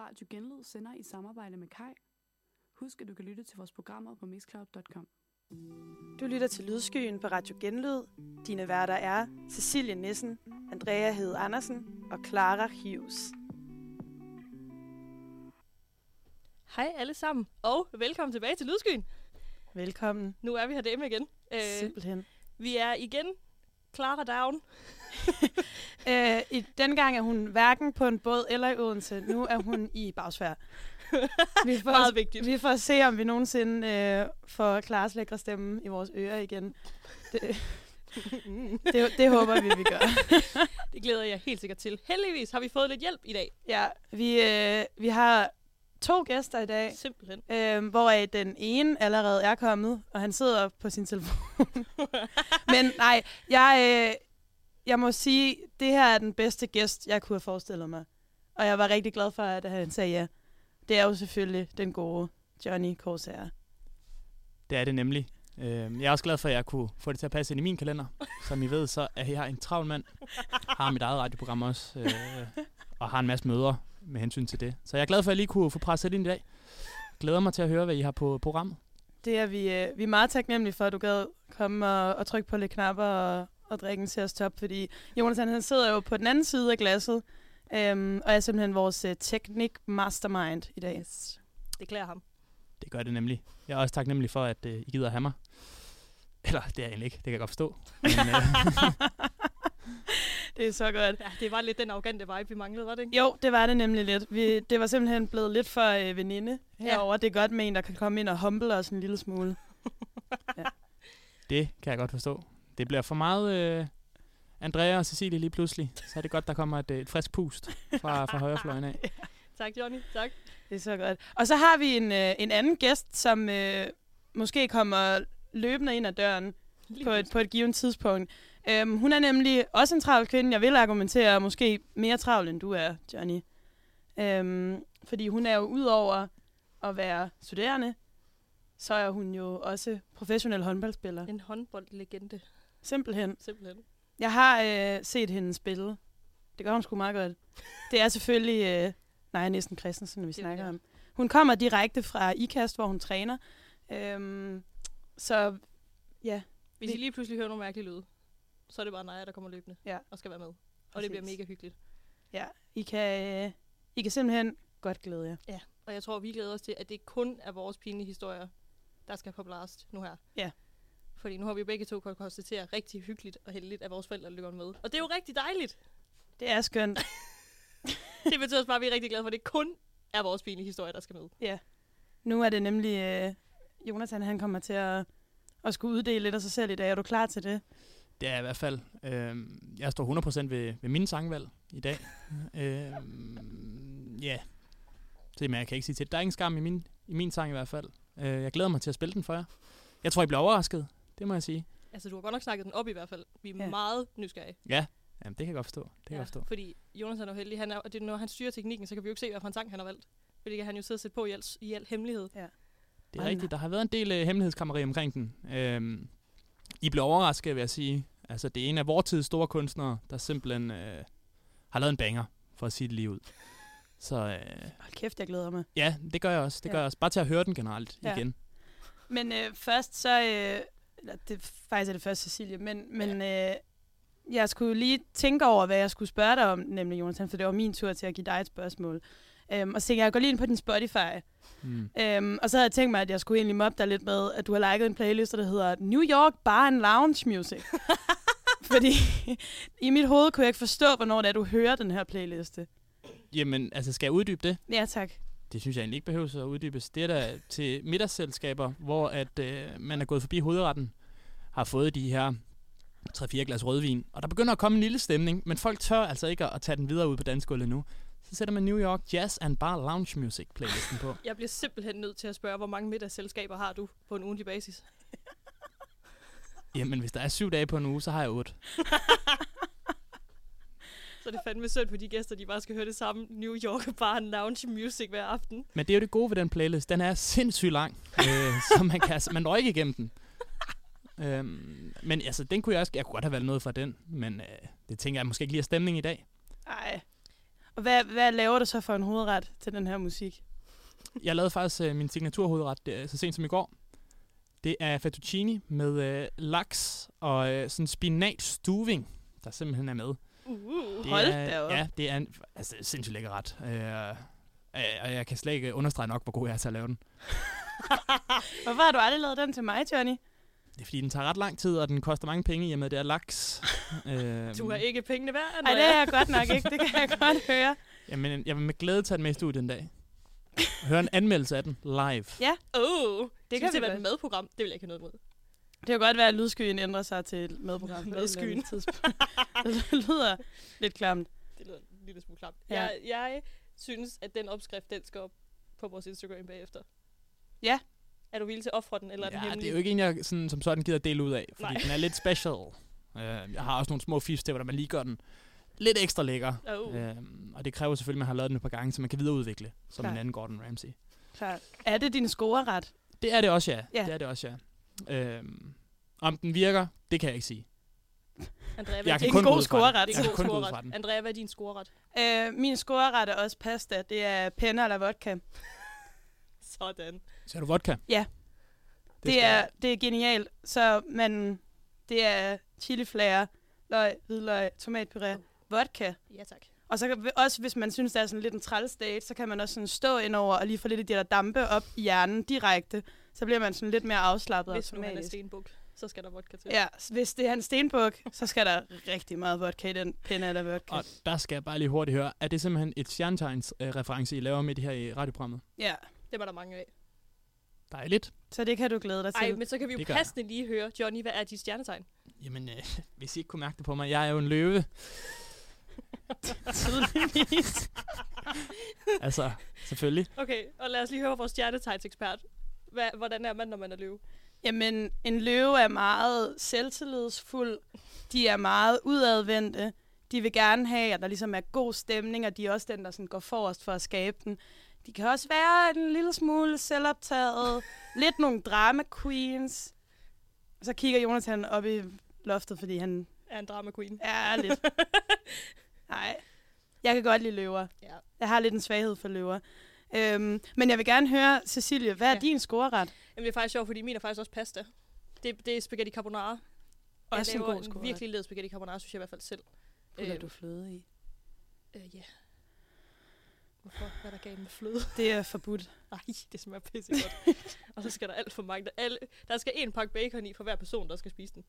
Radio Genlyd sender i samarbejde med Kai. Husk, at du kan lytte til vores programmer på mixcloud.com. Du lytter til Lydskyen på Radio Genlyd. Dine værter er Cecilie Nissen, Andrea Hede Andersen og Clara Hughes. Hej alle sammen, og velkommen tilbage til Lydskyen. Velkommen. Nu er vi her hjemme igen. Øh, Simpelthen. vi er igen Clara Down. Øh, i, dengang er hun hverken på en båd eller i Odense. Nu er hun i Bagsvær. Vi får, Meget vigtigt. vi får se, om vi nogensinde øh, får Klares lækre stemme i vores ører igen. Det, det, det håber vi, vi gør. Det glæder jeg helt sikkert til. Heldigvis har vi fået lidt hjælp i dag. Ja, vi, øh, vi har to gæster i dag. Simpelthen. Øh, hvoraf den ene allerede er kommet, og han sidder på sin telefon. Men nej, jeg, øh, jeg må sige, det her er den bedste gæst, jeg kunne have forestillet mig. Og jeg var rigtig glad for, at han sagde ja. Det er jo selvfølgelig den gode Johnny Corsair. Det er det nemlig. Øh, jeg er også glad for, at jeg kunne få det til at passe ind i min kalender. Som I ved, så er jeg en travl mand. Har mit eget radioprogram også. Øh, og har en masse møder med hensyn til det. Så jeg er glad for, at jeg lige kunne få presset ind i dag. Glæder mig til at høre, hvad I har på programmet. Det er vi, øh, vi er meget taknemmelige for, at du gad komme og, og trykke på lidt knapper og, og drikke en til os top, fordi Jonas han, han sidder jo på den anden side af glasset, øhm, og er simpelthen vores øh, teknik mastermind i dag. Yes. Det klæder ham. Det gør det nemlig. Jeg er også taknemmelig for, at øh, I gider have mig. Eller, det er jeg egentlig ikke. Det kan jeg godt forstå. Men, øh, Det er så godt. Ja, det var lidt den arrogante vibe, vi manglede, var det ikke? Jo, det var det nemlig lidt. Vi, det var simpelthen blevet lidt for øh, veninde herover. Det er godt med en, der kan komme ind og humble os en lille smule. det kan jeg godt forstå. Det bliver for meget øh, Andrea og Cecilie lige pludselig. Så er det godt, der kommer et, øh, et frisk pust fra, fra højrefløjen af. Tak, Johnny. Tak. Det er så godt. Og så har vi en, øh, en anden gæst, som øh, måske kommer løbende ind ad døren Lige på et, på et givet tidspunkt. Øhm, hun er nemlig også en travl kvinde. Jeg vil argumentere måske mere travl, end du er, Johnny. Øhm, fordi hun er jo udover at være studerende, så er hun jo også professionel håndboldspiller. En håndboldlegende, Simpelthen. simpelthen. Jeg har øh, set hende spille. Det gør hun sgu meget godt. Det er selvfølgelig øh, nej, næsten Christensen, vi Det- snakker ja. om. Hun kommer direkte fra IKAST, hvor hun træner. Øhm, så ja, Hvis Vi- I lige pludselig hører nogle mærkelige lyde, så er det bare Naja, der kommer løbende Ja. og skal være med. Og det bliver mega hyggeligt. ja I, kan, øh, I kan simpelthen godt glæde jer. Og jeg tror, vi glæder os til, at det kun er vores pinlige historier, der skal på blast nu her. Ja. Fordi nu har vi jo begge to kunnet konstatere rigtig hyggeligt og heldigt, at vores forældre løber med. Og det er jo rigtig dejligt. Det er skønt. Det betyder også bare, at vi er rigtig glade for, at det kun er vores pinlige historier, der skal med. Nu er det nemlig øh, Jonathan, han kommer til at, at skulle uddele lidt af sig selv i dag. Er du klar til det? Det er i hvert fald. Øh, jeg står 100% ved, ved mine sangvalg i dag. øh, ja, det men jeg kan ikke sige til. Der er ingen skam i min, i min sang i hvert fald. Øh, jeg glæder mig til at spille den for jer. Jeg tror, I bliver overrasket. Det må jeg sige. Altså, du har godt nok snakket den op i hvert fald. Vi er Ja. ja. meget nysgerrige. Ja, Jamen, det kan jeg godt forstå. Det kan jeg godt forstå. Fordi Jonas er jo heldig. Han er, og det er, når han styrer teknikken, så kan vi jo ikke se, hvad for en sang han har valgt. Fordi det kan han jo sidde og sætte på i al, i al hemmelighed. Det er Ej, rigtigt. Der har været en del øh, hemmelighedskammeri omkring den. Øhm, I blev overrasket, vil jeg sige. Altså, det er en af vores tids store kunstnere, der simpelthen øh, har lavet en banger, for at sige det lige ud. Så øh, Hold kæft, jeg glæder mig. ja, det gør jeg også. Det Ja. gør jeg også. Bare til at høre den generelt Ja. igen. Men øh, først så... Øh, eller det faktisk er det først, Cecilie, men, men øh, jeg skulle lige tænke over, hvad jeg skulle spørge dig om, nemlig Jonathan, for det var min tur til at give dig et spørgsmål. Øhm, og så tænkte jeg, jeg går lige ind på din Spotify. Mm. Øhm, og så havde jeg tænkt mig, at jeg skulle egentlig mobbe dig lidt med, at du har liket en playlist, der hedder New York Bar and Lounge Music. Fordi i mit hoved kunne jeg ikke forstå, hvornår det er, du hører den her playliste. Jamen, altså, skal jeg uddybe det? Ja, tak. Det synes jeg egentlig ikke behøver at uddybes. Det er da til middagsselskaber, hvor at, øh, man er gået forbi hovedretten, har fået de her 3-4 glas rødvin, og der begynder at komme en lille stemning, men folk tør altså ikke at, at tage den videre ud på dansgulvet nu. Så sætter man New York Jazz and Bar Lounge Music playlisten på. Jeg bliver simpelthen nødt til at spørge, hvor mange middagsselskaber har du på en ugentlig basis? Jamen, hvis der er syv dage på en uge, så har jeg otte. Så er det fandme synd for de gæster, de bare skal høre det samme New York Bar Lounge Music hver aften. Men det er jo det gode ved den playlist. Den er sindssygt lang, øh, så man, kan, man når ikke igennem den. Øhm, men altså, den kunne jeg også... Jeg kunne godt have valgt noget fra den, men øh, det tænker jeg måske ikke lige er stemning i dag. Ej. Og hvad, hvad laver du så for en hovedret til den her musik? Jeg lavede faktisk øh, min signaturhovedret øh, så sent som i går. Det er fettuccine med øh, laks og øh, sådan spinat stuving, der simpelthen er med. Uh. Det Hold er, da op. Ja, det er en altså, det er sindssygt lækker ret. Øh, og jeg kan slet ikke understrege nok, hvor god jeg er til at lave den. Hvorfor har du aldrig lavet den til mig, Johnny? Det er fordi, den tager ret lang tid, og den koster mange penge, i og med at det er laks. øh, Du har ikke pengene værd, Nej, det er jeg godt nok ikke. Det kan jeg godt høre. Jamen, jeg vil med glæde tage den med i studiet en dag. Høre en anmeldelse af den live. Ja. Oh, det kan kan det være et madprogram. Det vil jeg ikke have noget imod. Det kan godt være, at lydskyen ændrer sig til et medprogram. på et Madskyen. tidspunkt. det lyder lidt klamt. Det lyder en lille smule klamt. Ja. Jeg, jeg synes, at den opskrift, den skal op på vores Instagram bagefter. Ja. Er du villig til at ofre den, eller er den Ja, hemmelig? det er jo ikke en, jeg sådan, som sådan gider dele ud af, fordi Nej. den er lidt special. Uh, jeg har også nogle små fifs til, hvordan man lige gør den lidt ekstra lækker. Oh. Uh, og det kræver selvfølgelig, at man har lavet den et par gange, så man kan videreudvikle, som Klart. en anden Gordon Ramsay. Klart. Er det din scoreret? Det er det også, ja. Ja. Det er det også, ja. Uh, om den virker, det kan jeg ikke sige. Andrea, Jeg er kan en din- kun gå god scoreret. Det er en god scoreret. Andrea, hvad er din scoreret? Øh, min scoreret er også pasta. Det er penne eller vodka. Sådan. Så er du vodka? Ja. Det, skal er, jeg. det er genialt. Så man, det er chiliflager, løg, hvidløg, tomatpuré, vodka. Ja, tak. Og så kan, også hvis man synes, det er sådan lidt en træls date, så kan man også sådan stå indover og lige få lidt af de der dampe op i hjernen direkte. Så bliver man sådan lidt mere afslappet Hvis nu han er automatisk. stenbuk, så skal der vodka til. Ja, hvis det er en stenbuk, så skal der rigtig meget vodka i den pinde eller vodka. Og der skal jeg bare lige hurtigt høre, er det simpelthen et stjernetegns øh, reference, I laver med det her i radioprogrammet? Ja, Det var der mange af. Dejligt. så det kan du glæde dig til. Ej, men så kan vi jo Det passende lige høre, Johnny, hvad er dit stjernetegn? Jamen, øh, hvis I ikke kunne mærke det på mig, jeg er jo en løve. tydeligvis. altså, selvfølgelig. Okay, og lad os lige høre vores stjernetegnsekspert. Hvad, hvordan er man, når man er løve? Jamen, en løve er meget selvtillidsfuld. De er meget udadvendte. De vil gerne have, at der ligesom er god stemning, og de er også den, der sådan går forrest for at skabe den. De kan også være en lille smule selvoptaget. lidt nogle drama queens. Så kigger Jonathan op i loftet, fordi han Er en drama queen. er lidt... Nej, jeg kan godt lide løver. Ja. Jeg har lidt en svaghed for løver. Øhm, men jeg vil gerne høre, Cecilie, hvad er Ja. din scoreret? Jamen, det er faktisk sjovt, fordi min er faktisk også pasta. Det, det er spaghetti carbonara. Også jeg en laver god scoreret. virkelig led spaghetti carbonara, synes jeg i hvert fald selv. Putter Øh, du fløde i? Øh, ja. Hvorfor? Hvad er der galt med fløde? Det er forbudt. Ej, det smager pisse godt. og så skal der alt for mange. Der, alle, der skal en pakke bacon i for hver person, der skal spise den.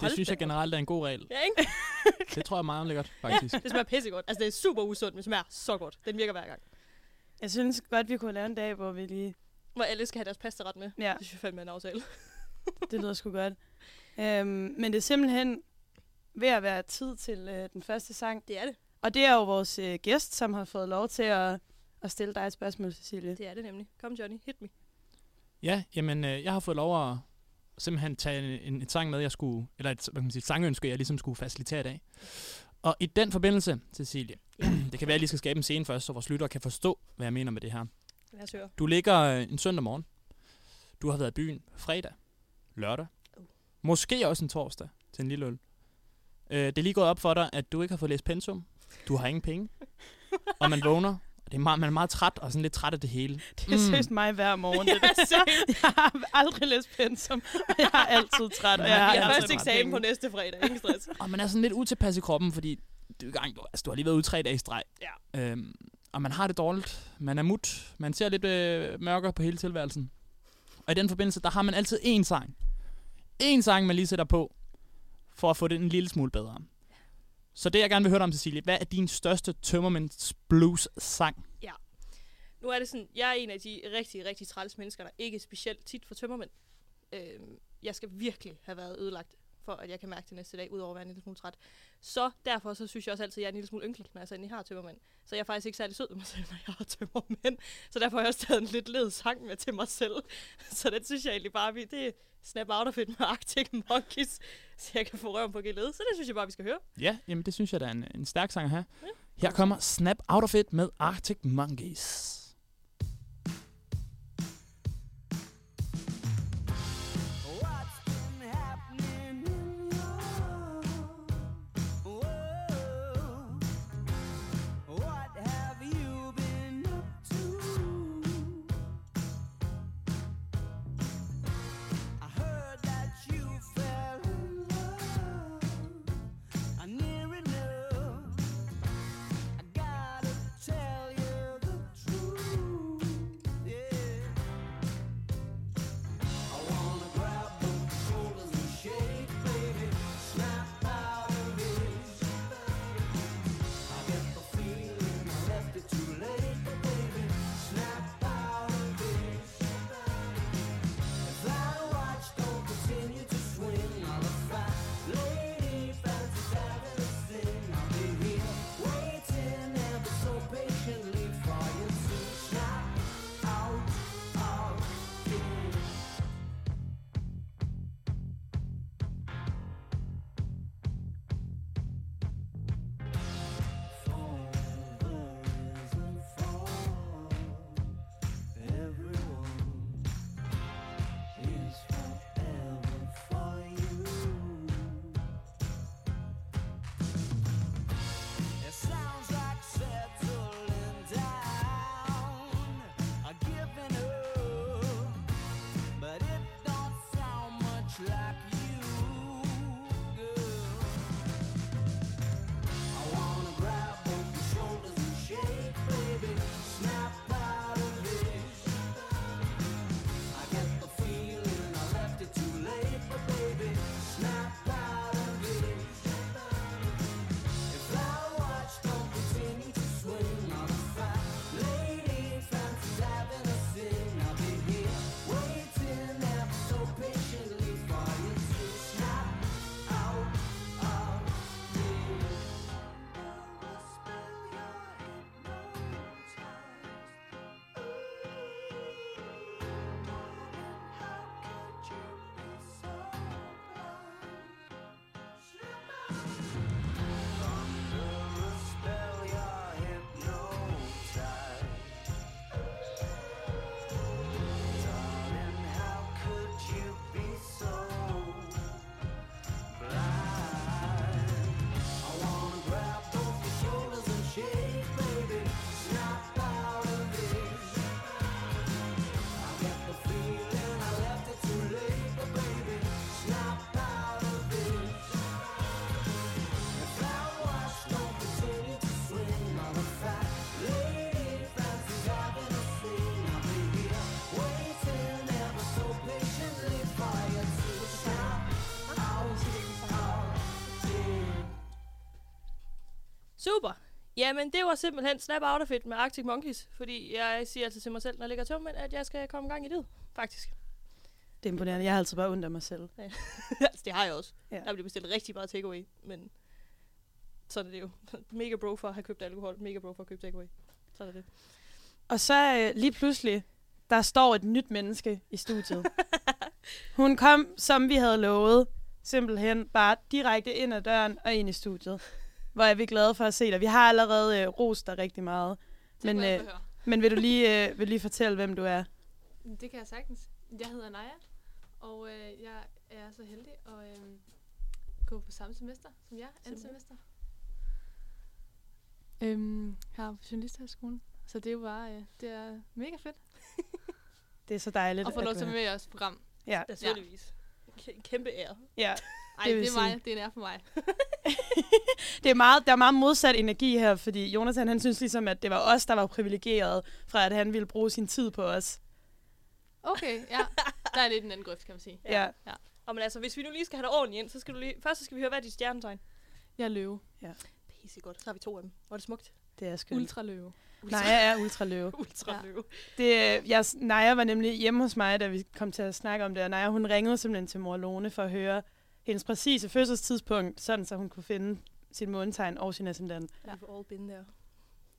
Det synes jeg generelt er en god regel. Ja, ikke? Det tror jeg er meget lækkert, faktisk. Det smager pisse godt. Altså, det er super usundt, men det smager så godt. Den virker hver gang. Jeg synes godt, vi kunne lave en dag, hvor vi lige... Hvor alle skal have deres pastaret med. Ja, Det synes jeg fandme er en aftale. det lyder sgu godt. Øhm, men det er simpelthen ved at være tid til øh, den første sang. Det er det. Og det er jo vores øh, gæst, som har fået lov til at, at stille dig et spørgsmål, Cecilie. Det er det nemlig. Kom, Johnny. Hit me. Ja, jamen, øh, jeg har fået lov at simpelthen tage en, en, et sang med, jeg skulle, eller et, hvad kan man sige, et sangønske, jeg ligesom skulle facilitere i dag. Og i den forbindelse, Cecilie, det kan være, at jeg lige skal skabe en scene først, så vores lyttere kan forstå, hvad jeg mener med det her. Lad os høre. Du ligger øh, en søndag morgen. Du har været i byen fredag, lørdag, Oh. måske også en torsdag til en lille øl. Øh, det er lige gået op for dig, at du ikke har fået læst pensum. Du har ingen penge. og man vågner. Og det er meget, man er meget træt og sådan lidt træt af det hele. Det er mm. seriøst mig hver morgen. Det der. jeg har aldrig læst pensum, jeg er altid træt. Og jeg Ja, har altid første eksamen på næste fredag. Ingen stress. Og man er sådan lidt utilpas i kroppen, fordi du, er i gang, du, altså, du har lige været ude tre dage i streg. Ja. Øhm, og man har det dårligt. Man er mut. Man ser lidt øh, mørkere på hele tilværelsen. Og i den forbindelse, der har man altid én sang. En sang, man lige sætter på, for at få det en lille smule bedre. Så det, jeg gerne vil høre dig om, Cecilie, hvad er din største Tømmermans blues sang? Ja. Nu er det sådan, jeg er en af de rigtig, rigtig træls mennesker, der ikke specielt tit for tømmermænd. Øh, jeg skal virkelig have været ødelagt, for at jeg kan mærke det næste dag, udover at være en lille smule træt. Så derfor så synes jeg også altid, at jeg er en lille smule ynkelig, når jeg så endelig har tømmermænd. Så jeg er faktisk ikke særlig sød med mig selv, når jeg har tømmermænd. Så derfor har jeg også taget en lidt led sang med til mig selv. Så det synes jeg egentlig bare, vi det Snap Out of It med Arctic Monkeys, så jeg kan få røven på gelede. Så det synes jeg bare, vi skal høre. Ja, jamen det synes jeg, der er en, en stærk sang at have. Her kommer Snap Out of It med Arctic Monkeys. Super. Jamen, det var simpelthen Snap Out of It med Arctic Monkeys, fordi jeg siger altså til mig selv, når jeg ligger tømmermænd, at jeg skal komme i gang i det, faktisk. Det er imponerende. Jeg har altid bare ondt af mig selv. altså, det har jeg også. Ja. Ja. Der bliver bestilt rigtig meget takeaway, men sådan er det jo. Mega bro for at have købt alkohol, mega bro for at købe takeaway. Sådan er det. Og så øh, lige pludselig, der står et nyt menneske i studiet. Hun kom, som vi havde lovet, simpelthen bare direkte ind ad døren og ind i studiet. Hvor er vi glade for at se dig. Vi har allerede øh, rost dig rigtig meget. Det Men, men, øh. Men vil du lige, øh, vil lige fortælle, hvem du er? Det kan jeg sagtens. Jeg hedder Naja, og øh, jeg er så heldig at øh, gå på samme semester som jer, andet semester. Øhm, her på Journalisthøjskolen. Så det er jo bare, øh, det er mega fedt Det er så dejligt. at få lov til at være med i jeres program. Ja, Naturligvis. Ja. Kæmpe ære. ja. Ej, Det det, det er mig. sige- Det er for mig. Det er meget, der er meget modsat energi her, fordi Jonathan han synes ligesom, at det var os, der var privilegeret fra, at han ville bruge sin tid på os. Okay, ja. Der er lidt en anden grøft, kan man sige. Ja. Og men altså, hvis vi nu lige skal have dig ordentligt ind, så skal du lige... Først så skal vi høre, hvad er dit stjernetegn? Jeg er løve. Pisse godt. Så har vi to af dem. Hvor er det smukt. Det er skønt. Ultraløve. Nej, jeg er ultraløve. Ultra Ja. løve. Det, jeg, Naja var nemlig hjemme hos mig, da vi kom til at snakke om det, og Naja, hun ringede simpelthen til mor Lone for at høre hendes præcise fødselstidspunkt, sådan så hun kunne finde sin månetegn og sin ascendant. Ja. We've all been there.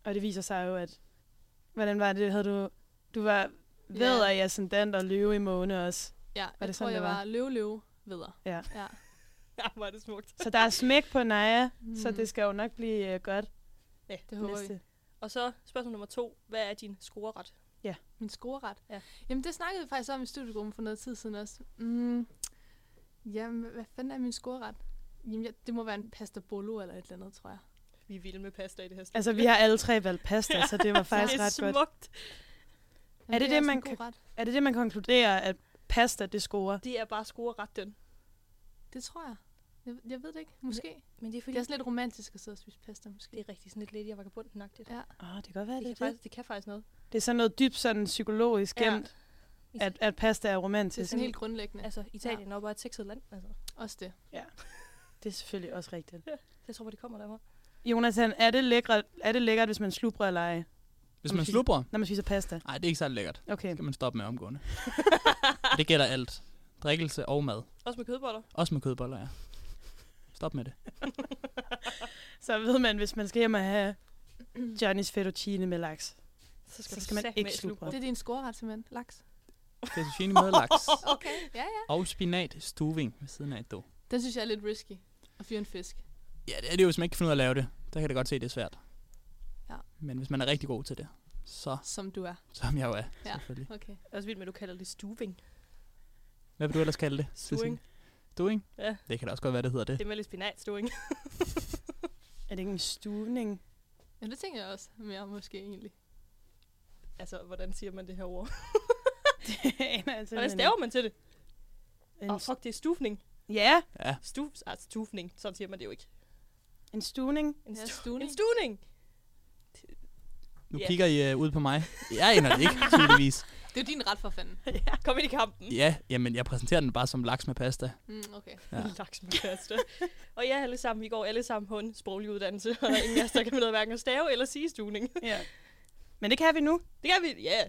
Og det viser sig jo, at... Hvordan var det? Havde du... Du var vædder i ascendant og løve i måne også. Ja, jeg det tror, sådan, jeg var? var løve, løve, vedder. Ja. ja. Ja, er det smukt. Så der er smæk på Naja, mm. så det skal jo nok blive uh, godt. Ja. Det håber vi. næste. Og så spørgsmål nummer to. Hvad er din scoreret? Min scoreret? Ja. Jamen, det snakkede vi faktisk om i studiegruppen for noget tid siden også. Mm. Jamen, hvad fanden er min scoreret? Jamen, jeg, det må være en pasta bolo eller et eller andet, tror jeg. Vi er vilde med pasta i det her studie. Altså, vi har alle tre valgt pasta, så det var faktisk det er ret smukt. godt. Jamen, Er det det, også man kan-. Er det det, man konkluderer, at pasta, det scorer? Det er bare scoreret, den. Det tror jeg. jeg. Jeg ved det ikke. Måske. Men det er fordi, Det er sådan lidt romantisk at sidde og spise pasta, måske. det er rigtig sådan lidt lidt, jeg var bunden-agtigt. Ja. Oh, det kan godt være, Det, det, kan er det. faktisk, det kan faktisk noget. Det er sådan noget dybt sådan psykologisk Ja. gemt, at, at pasta er Det er romantisk. sådan helt grundlæggende. Altså, Italien er jo bare et sexet land. Altså. Også det. Det er selvfølgelig også rigtigt. Jeg tror, det kommer derfra. Jonathan, er det, lækkert, er det lækkert, hvis man slubrer eller ej, Hvis man fy- slubrer, når man spiser pasta? nej, det er ikke særlig lækkert. Okay. Det skal man stoppe med omgående. Og det gælder alt. Drikkelse og mad. Også med kødboller. Også med kødboller, ja. Stop med det. Så ved man, hvis man skal hjem og have Johnny's fettuccine med laks. Så Så skal man ikke slubre. Det er din scoreret, simpelthen. Laks. Fettuccine med laks. Okay. Ja, ja. Og spinat stuving ved siden af dog. Den synes jeg er lidt risky. At fyre en fisk. Ja, det er det jo, hvis man ikke kan finde ud af at lave det. Der kan det godt se, at det er svært. Ja. Men hvis man er rigtig god til det, så Som du er. som jeg jo er, Ja. selvfølgelig. Okay. Jeg er også vildt med, at du kalder det stuving. Hvad vil du ellers kalde det? Stuving. Stuving? Ja, Det kan da også godt være, det hedder det. det er med lidt spinat stuving. Er det ikke en stuvning? Ja, det tænker jeg også mere måske egentlig. altså, hvordan siger man det her ord? Det aner jeg Hvordan staver man til det? En, Åh, oh, fuck, det er stuvning. ja, Ja, Stu, altså, stuvning. Sådan siger man det jo ikke. en stuvning. En, Ja, stu- stuvning. en stuvning. nu Ja. kigger I uh, ud på mig. Jeg aner det ikke, tydeligvis. Det er jo din ret for fanden. Kom ind i kampen. Ja, jamen jeg præsenterer den bare som laks med pasta. Mm, okay. Ja. Ja. Laks med pasta. og ja, alle sammen, vi går alle sammen på en sproglig uddannelse, og der er ingen af os, der kan ud af hverken at stave eller sige stuvning. Ja. Men det kan vi nu. Det kan vi, ja.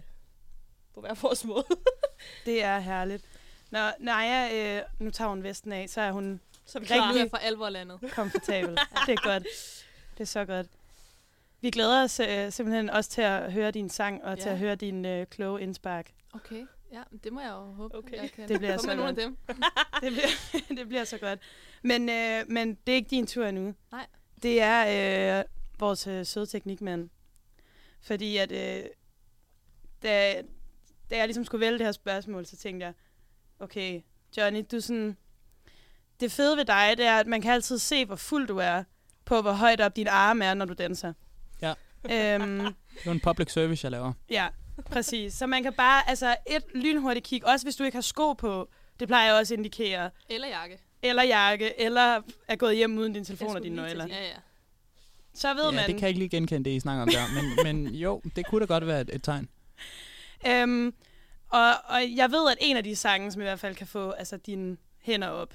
På hver vores måde. Det er herligt. Når Naja, øh, nu tager hun vesten af, så er hun Så vi Rigtig- klar. Er for alvor landet. komfortabel. det er godt. Det er så godt. Vi glæder os øh, simpelthen også til at høre din sang og ja. til at høre din øh, kloge indspark. Okay. Ja, det må jeg jo håbe, Okay. jeg kan Det bliver komme så med nogle af dem. Det bliver, det bliver så godt. Men, øh, men det er ikke din tur endnu. Nej. Det er øh, vores øh, søde teknikmand. Fordi at, øh, da, da jeg ligesom skulle vælge det her spørgsmål, så tænkte jeg, okay, Johnny, du sådan... Det fede ved dig, det er, at man kan altid se, hvor fuld du er, på hvor højt op din arm er, når du danser. Ja. Øhm, Det er jo en public service, jeg laver. Ja, præcis. Så man kan bare, altså et lynhurtigt kig, også hvis du ikke har sko på, det plejer jeg også at indikere, Eller jakke. eller jakke, eller er gået hjem uden din telefon og dine nøgler. Ja, ja. Så ved Ja, man. det kan jeg ikke lige genkende, det I snakker om der. Men, men jo, det kunne da godt være et, et tegn. Øhm, og, og jeg ved, at en af de sange, som i hvert fald kan få altså, dine hænder op,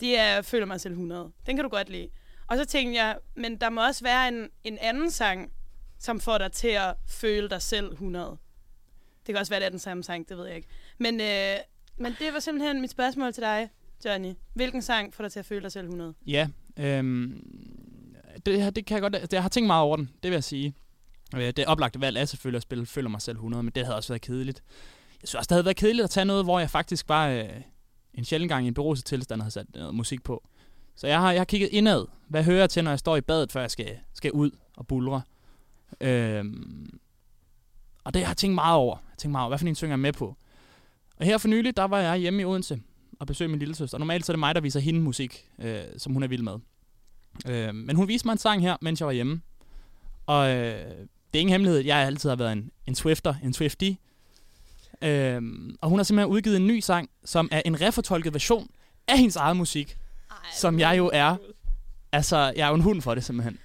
det er Føler mig selv 100. Den kan du godt lide. Og så tænkte jeg, men der må også være en, en anden sang, som får dig til at føle dig selv 100. Det kan også være, det er den samme sang, det ved jeg ikke. Men, øh, men det var simpelthen mit spørgsmål til dig, Johnny. Hvilken sang får dig til at føle dig selv 100? Ja, øhm, det, her- det kan jeg godt... Altså, jeg har tænkt meget over den, det vil jeg sige. Øh, Det oplagte valg er selvfølgelig at spille Føler mig selv 100, men det havde også været kedeligt. Jeg synes også, det havde været kedeligt at tage noget, hvor jeg faktisk bare øh, en sjældent gang i en beruset tilstand havde sat noget musik på. Så jeg har, jeg har kigget indad. Hvad hører jeg til, når jeg står i badet, før jeg skal, skal ud og bulre? Øhm, og det har jeg tænkt meget over. Jeg tænkt meget over, hvad for en synger jeg med på? Og her for nylig, der var jeg hjemme i Odense og besøgte min lille søster. Normalt så er det mig, der viser hende musik, øh, som hun er vild med. Øh, men hun viste mig en sang her, mens jeg var hjemme. Og øh, det er ingen hemmelighed, jeg altid har været en, en Swifter, en Swiftie. Øh, og hun har simpelthen udgivet en ny sang, som er en refortolket version af hendes eget musik. Ej, Som jeg jo er. Altså, jeg er jo en hund for det simpelthen.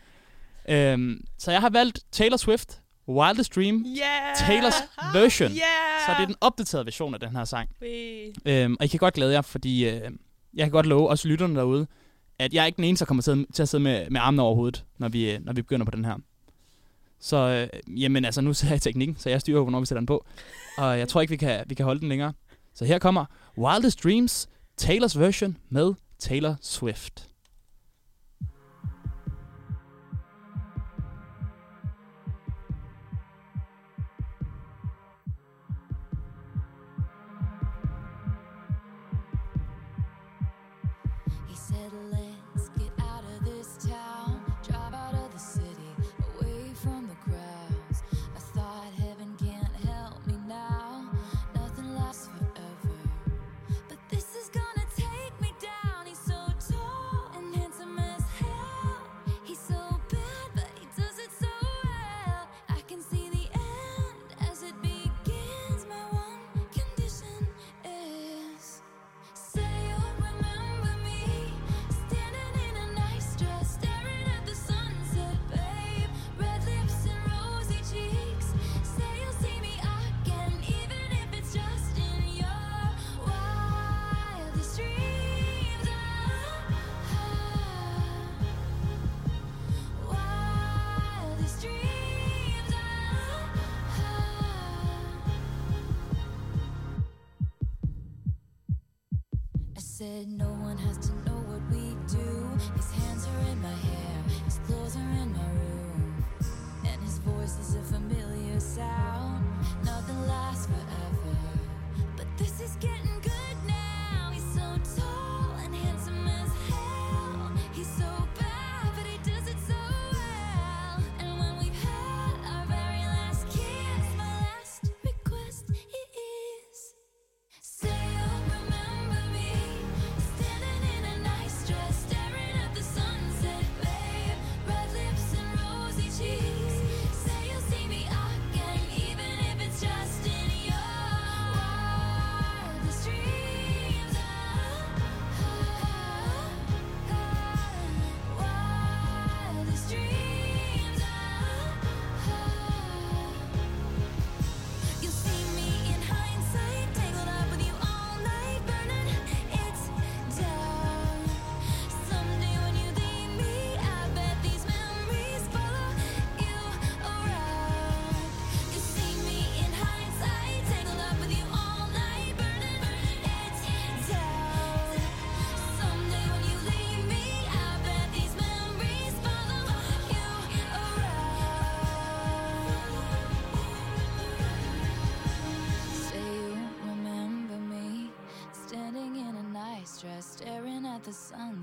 Øh, så jeg har valgt Taylor Swift, Wildest Dream, Yeah! Taylors version. Yeah! Så det er den opdaterede version af den her sang. Wee. Øhm, og I kan godt glæde jer, fordi øh, jeg kan godt love os lytterne derude, at jeg er ikke den eneste, der kommer til, til at sidde med, med armene over hovedet, når vi, øh, når vi begynder på den her. Så øh, jamen altså, nu sidder jeg i teknikken, så jeg styrer, hvornår vi sætter den på. Og jeg tror ikke, vi kan, vi kan holde den længere. Så her kommer Wildest Dreams, Taylors version med Taylor Swift.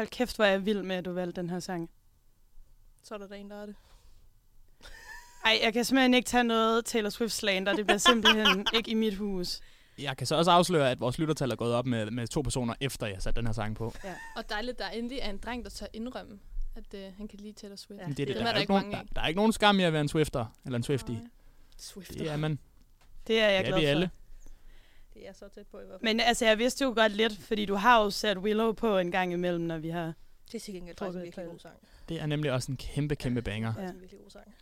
Hold kæft, hvor er jeg vild med, at du valgte den her sang. Så er der, der en, der er det. Ej, jeg kan simpelthen ikke tage noget Taylor Swift slander. Det bliver simpelthen ikke i mit hus. Jeg kan så også afsløre, at vores lyttertal er gået op med, med to personer, efter jeg satte den her sang på. Og dejligt, der endelig er en dreng, der tør indrømme, at øh, han kan lide Taylor Swift. Ja. Det er det, Dem der, er er der ikke ikke nogen, mange der, der er ikke nogen skam i at være en Swifter, eller en Swiftie. Nej. Swift. Det er man. Det er jeg Det er glad vi for. alle. Det er så tæt på i hvert fald. Men altså, jeg vidste jo godt lidt, fordi du har jo sat Willow på en gang imellem, når vi har... det er til gengæld faktisk en det er virkelig god sang. Det er nemlig også en kæmpe, kæmpe banger. Det er Ja. en virkelig god sang.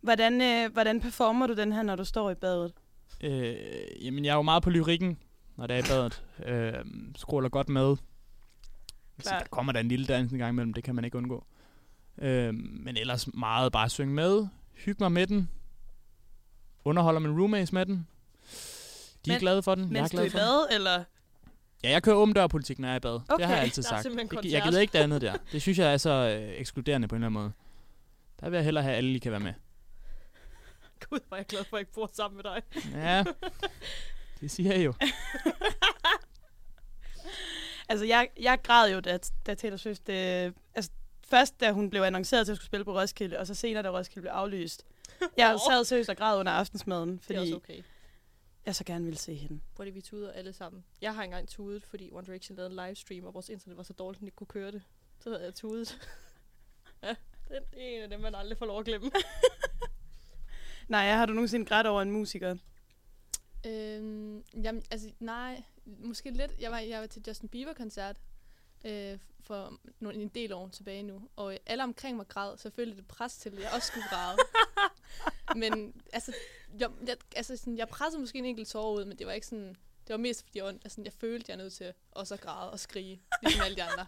Hvordan, øh, hvordan performer du den her, når du står i badet? Øh, jamen, jeg er jo meget på lyrikken, når det er i badet. Øh, scroller godt med. Så der kommer der en lille dans en gang imellem, det kan man ikke undgå. Øh, men ellers meget bare synge med, hygge mig med den, underholder min roommates med den. De er Men- glade for den, jeg er Mens du er glad i for den. bad, eller? Ja, jeg kører åben dørpolitik, når jeg er i bad. Okay. Det har jeg altid sagt. Det, jeg gider ikke det andet der. Det synes jeg er så øh, ekskluderende på en eller anden måde. Der vil jeg hellere have, at alle lige kan være med. Gud, hvor er jeg glad for, at jeg ikke bor sammen med dig. Ja, det siger jeg jo. Altså, jeg, jeg græd jo, da, da Taylor Swift... Øh, altså, først da hun blev annonceret til at skulle spille på Roskilde, og så senere, da Roskilde blev aflyst. Jeg sad seriøst og græd under aftensmaden, Det er fordi også okay. Jeg så gerne ville se hende. Hvor det vi tuder alle sammen. Jeg har engang tudet, fordi One Direction lavede en livestream, og vores internet var så dårligt, at den ikke kunne køre det. Så havde jeg tudet. ja, det er en af dem, man aldrig får lov at glemme. Nej, har du nogensinde grædt over en musiker? Øhm, jamen, altså, nej, måske lidt. Jeg var, jeg var til Justin Bieber-koncert øh, for nogle, en del år tilbage nu, og alle omkring mig græd, så følte det pres til, at jeg også skulle græde. men altså, jeg, jeg, altså sådan, jeg pressede måske en enkelt tårer ud, men det var ikke sådan, det var mest fordi, jeg, altså, jeg følte, jeg er nødt til også at græde og skrige, ligesom alle de andre.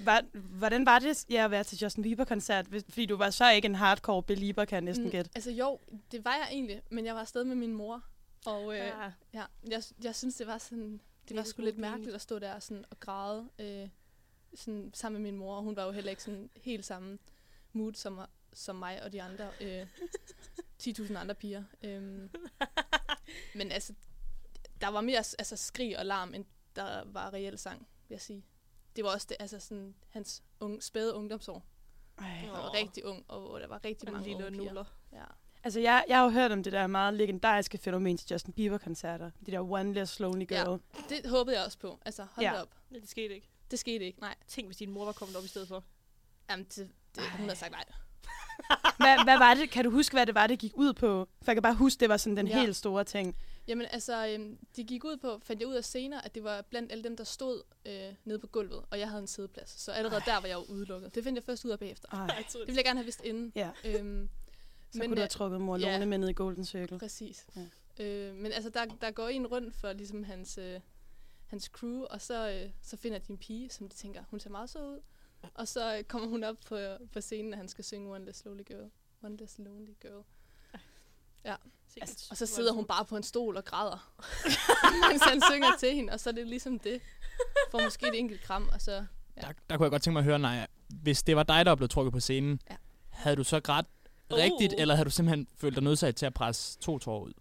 Var, hvordan var det ja, at være til Justin Bieber-koncert? Fordi du var så ikke en hardcore belieber, kan jeg næsten Mm, gætte. Altså jo, det var jeg egentlig, men jeg var afsted med min mor, og øh, Ja. Ja, jeg, jeg synes, det var sådan... Det var sgu lidt mærkeligt at stå der sådan, og græde øh, sådan, sammen med min mor. og Hun var jo heller ikke sådan helt samme mood som, som mig og de andre øh, 10.000 andre piger. Øhm, men altså, der var mere altså, skrig og larm, end der var reel sang, vil jeg sige. Det var også det, altså sådan, hans unge, spæde ungdomsår. Ej. Han var Åh. rigtig ung, og hvor der var rigtig mange lille unge piger. Ja. Altså, jeg, jeg har jo hørt om det der meget legendariske fænomen til Justin Bieber-koncerter. De der One Less Lonely Ja. Girl. Det håbede jeg også på. Altså, hold Ja. ja. op. Men det skete ikke. Det skete ikke, nej. Tænk, hvis din mor var kommet op i stedet for. Jamen, det, det, hun havde sagt nej. Hvad, hvad var det? Kan du huske, hvad det var, det gik ud på? For jeg kan bare huske, det var sådan den Ja. helt store ting. Jamen altså, øhm, det gik ud på, fandt jeg ud af senere, at det var blandt alle dem, der stod øh, nede på gulvet, og jeg havde en sædeplads. Så allerede der var jeg jo udelukket. Det fandt jeg først ud af bagefter. Ej, Det ville jeg gerne have vidst inden. ja. Øhm, Så Men, kunne du have øh, trukket mor ja. Lone med ned i Golden Circle. præcis. Ja. Øh, men altså, der, der går en rundt for ligesom hans, øh, hans crew, og så, øh, så finder de en pige, som de tænker, hun ser meget så ud. Og så øh, kommer hun op på, på scenen, og han skal synge One Less Lonely Girl. One Less Lonely Girl. Altså, og så sidder hun bare på en stol og græder, mens han synger til hende, og så er det ligesom det. Får måske et enkelt kram, og så... Ja. Der, der kunne jeg godt tænke mig at høre, Naja, hvis det var dig, der blev trukket på scenen, Ja. havde du så grædt Uh. rigtigt, eller havde du simpelthen følt dig nødsaget til at presse to tårer ud?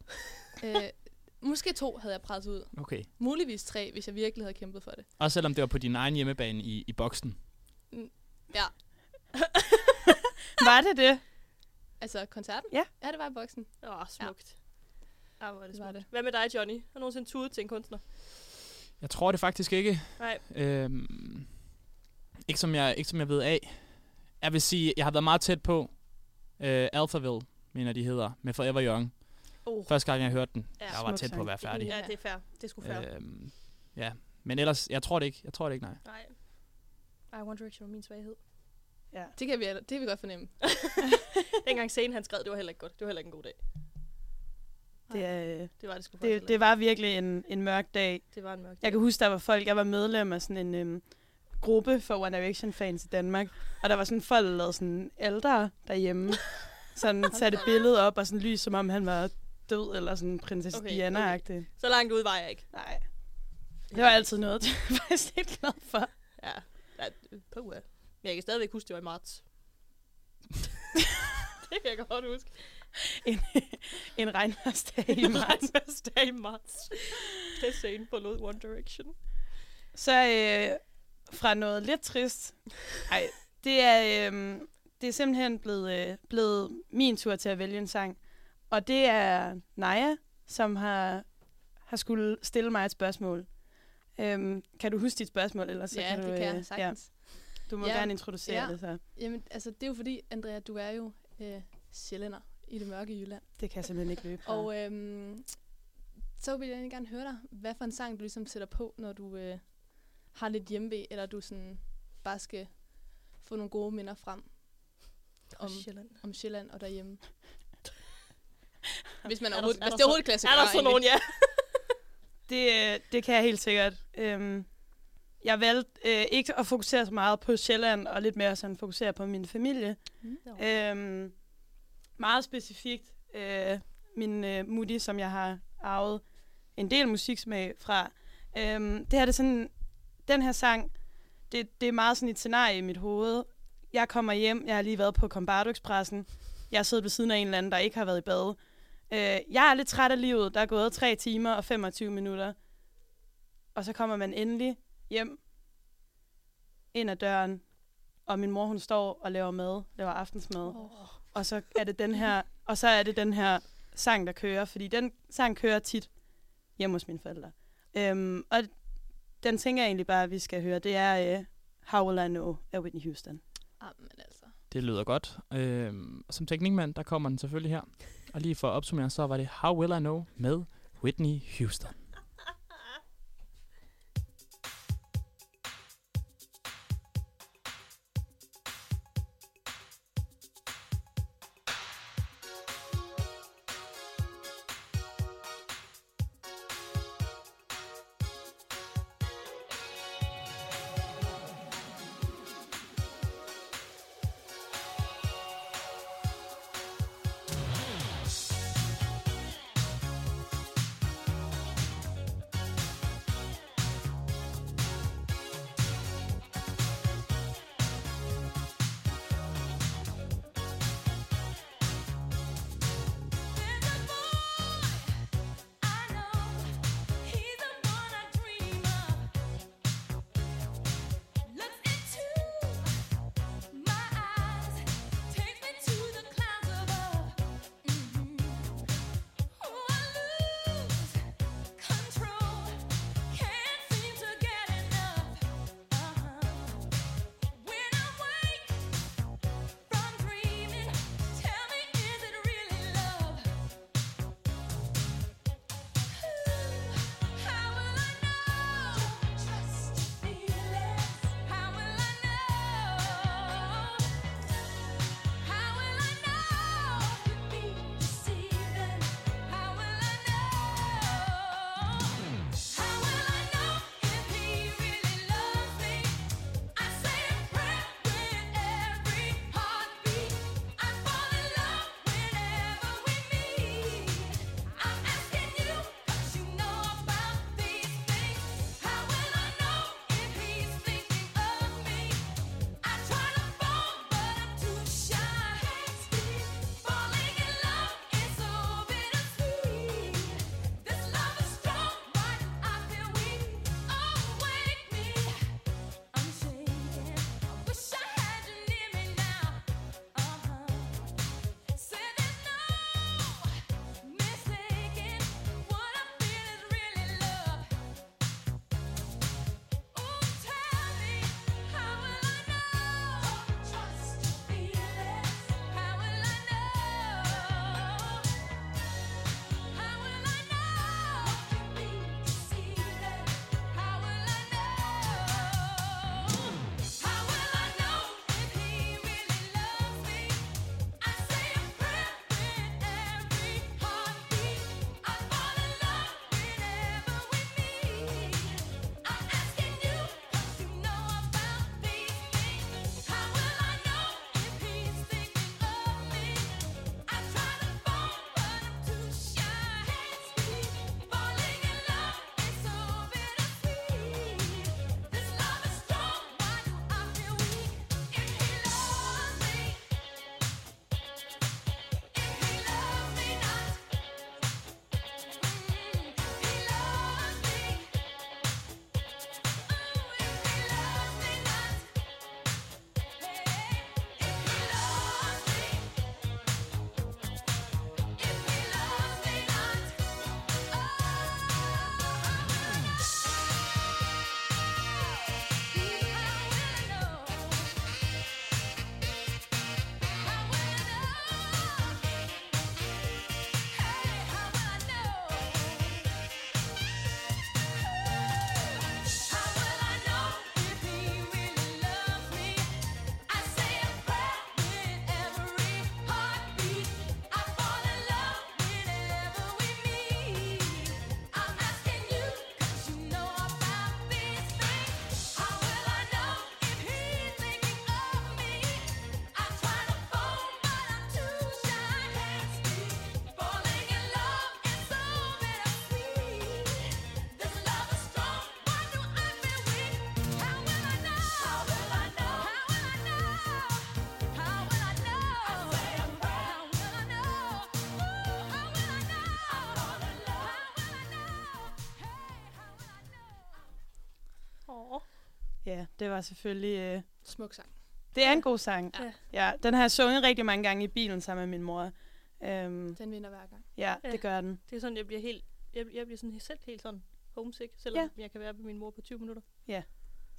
Øh, måske to havde jeg presset ud. Okay. Muligvis tre, hvis jeg virkelig havde kæmpet for det. Også selvom det var på din egen hjemmebane i, i boksen. Ja, Var det det? altså koncerten? Ja. Ja, det var i boksen. Åh, smukt. Ja, hvor er det smukt. det. Hvad med dig, Johnny? Har du nogensinde tudet til en kunstner? Jeg tror det faktisk ikke. Nej. Øhm, ikke, som jeg, ikke som jeg ved af. Jeg vil sige, jeg har været meget tæt på øh, Alphaville, mener de hedder, med Forever Young. Oh. Første gang, jeg hørte den, Ja. jeg var tæt på at være færdig. Ja, det er fair. Det er sgu fair. Øhm, ja, men ellers, jeg tror det ikke. Jeg tror det ikke, nej. Nej. Ej, One Direction var min svaghed. Ja. Det kan vi, det kan vi godt fornemme. Dengang scenen han skrev, det var heller ikke godt. Det var heller ikke en god dag. Det, øh, Det var det sgu faktisk det, det var virkelig en, en mørk dag. det var en mørk dag. Jeg kan huske, der var folk, jeg var medlem af sådan en øhm, gruppe for One Direction-fans i Danmark. Og der var sådan folk, der lavede sådan ældre derhjemme. Sådan satte billedet op og sådan lys, som om han var død, eller sådan prinsesse Okay, okay, Diana-agtig. Så langt ud var jeg ikke. Nej. Det var altid noget, jeg var faktisk helt glad for. Ja. Ja på Men jeg kan stadigvæk huske, det var i marts. det kan jeg godt huske. En, en regnværsdag i marts. Regnværsdag i marts. Det scene forlod One Direction. Så øh, fra noget lidt trist. Ej, det er, øhm, det er simpelthen blevet, øh, blevet min tur til at vælge en sang. Og det er Naja, som har, har skulle stille mig et spørgsmål. Øhm, kan du huske dit spørgsmål, eller så ja, kan du, det kan øh, jeg sagtens. du må Ja, gerne introducere ja. det, så Jamen, altså, det er jo fordi, Andrea, du er jo øh, sjællænder i det mørke Jylland. det kan jeg simpelthen ikke løbe fra. Og øhm, så vil jeg egentlig gerne høre dig, hvad for en sang du ligesom sætter på, når du øh, har lidt hjemmevæg, eller du sådan bare skal få nogle gode minder frem om, Sjælland. om Sjælland og derhjemme. Hvis man Er der- overhovedet, er hvis der det er så- overhovedet klassiker. Er der sådan nogen, ja? Det, øh, det kan jeg helt sikkert. Øhm, jeg valgte øh, ikke at fokusere så meget på Sjælland, og lidt mere sådan fokusere på min familie. Mm. Øhm, meget specifikt øh, min øh, mutti, som jeg har arvet en del musiksmag fra. Øhm, det her det er sådan, den her sang, det, det er meget sådan et scenarie i mit hoved. Jeg kommer hjem, jeg har lige været på Combardo Expressen. Jeg har siddet ved siden af en eller anden, der ikke har været i bad. Øh, jeg er lidt træt af livet. Der er gået 3 timer og 25 minutter. Og så kommer man endelig hjem ind ad døren, og min mor hun står og laver mad, laver aftensmad. Oh. Og så er det den her, og så er det den her sang, der kører, fordi den sang kører tit hjemme hos mine forældre. Øhm, og den tænker jeg egentlig bare, at vi skal høre. Det er uh, How Will I Know af Whitney Houston. Jamen altså. Det lyder godt. Øhm, som teknikmand, der kommer den selvfølgelig her. Og lige for at opsummere, så var det How Will I Know med Whitney Houston. Ja, det var selvfølgelig... Øh, Smuk sang. det er en god sang. Ja. ja. Den har jeg sunget rigtig mange gange i bilen sammen med min mor. Øhm, Den vinder hver gang. ja, Ja. det gør den. Det er sådan, jeg bliver helt... Jeg, jeg bliver sådan selv helt sådan homesick, selvom Ja. jeg kan være med min mor på 20 minutter.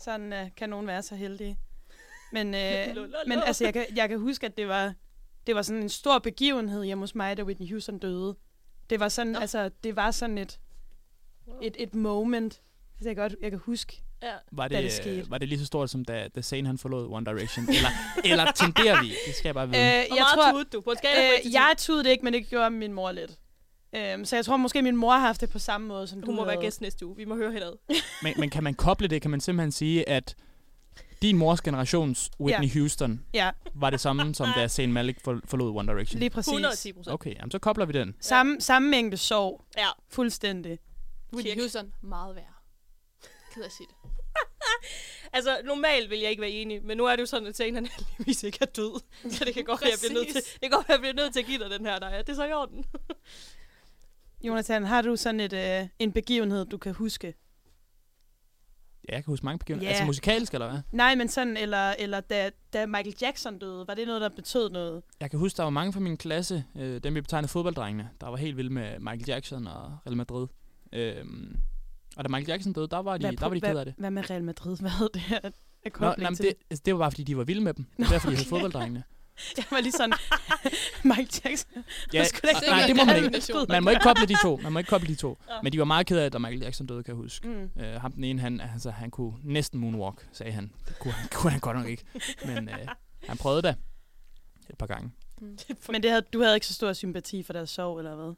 Sådan øh, kan nogen være så heldige. Men, øh, men altså, jeg kan, jeg kan huske, at det var, det var sådan en stor begivenhed hjemme hos mig, da Whitney Houston døde. Det var sådan, Nå. altså, det var sådan et, Wow. et, et moment, det jeg godt, jeg kan huske. Ja. Var da det, det skete. øh, var det lige så stort, som da, da Zayn han forlod One Direction? Eller, eller tenderer vi? Det skal jeg bare Øh, vide. jeg Hvor meget tror, tudede du på en skala øh, jeg tudede det ikke, men det gjorde min mor lidt. Øhm, så jeg tror måske, min mor har haft det på samme måde, som ti? du Hun må være havde. gæst næste uge. Vi må høre hende Men, men kan man koble det? Kan man simpelthen sige, at din mors generations Whitney Houston Ja, var det samme, som da Zayn Malik for, forlod One Direction? lige præcis. 110 procent. Okay, jamen, så kobler vi den. Samme, samme mængde sorg. Ja. Fuldstændig. Whitney. Houston, meget værre. Ked af at sige det. Altså, normalt vil jeg ikke være enig, men nu er det jo sådan, at han heldigvis ikke er død. Så det kan godt være, at jeg bliver nødt til, det kan godt være, at jeg bliver nødt til at give dig den her, der er. Det er så i orden. Jonathan, har du sådan et, øh, en begivenhed, du kan huske? Ja, jeg kan huske mange begivenheder. Ja. Altså musikalsk, eller hvad? Nej, men sådan, eller, eller da, da Michael Jackson døde, var det noget, der betød noget? Jeg kan huske, der var mange fra min klasse, øh, dem vi betegnede fodbolddrengene, der var helt vilde med Michael Jackson og Real Madrid. Øhm, og da Michael Jackson døde, der var de, Hvad, der var de ked af det. hvad med Real Madrid? Hvad havde det her? Nå, nej, det, altså, det var bare, fordi de var vilde med dem. Det er derfor, de hed okay. fodbolddrengene. Jeg var lige sådan, Michael Jackson. Ja, skulle ikke nej, det må man ikke. Man må ikke koble de to. Man må ikke koble de to. Ja. Men de var meget ked af, at da Michael Jackson døde, kan jeg huske. Mm. Øh, ham den ene, han, altså, han kunne næsten moonwalk, sagde han. Det kunne han, kunne han godt nok ikke. Men øh, han prøvede da et par gange. Men det havde, du havde ikke så stor sympati for deres sorg, eller hvad?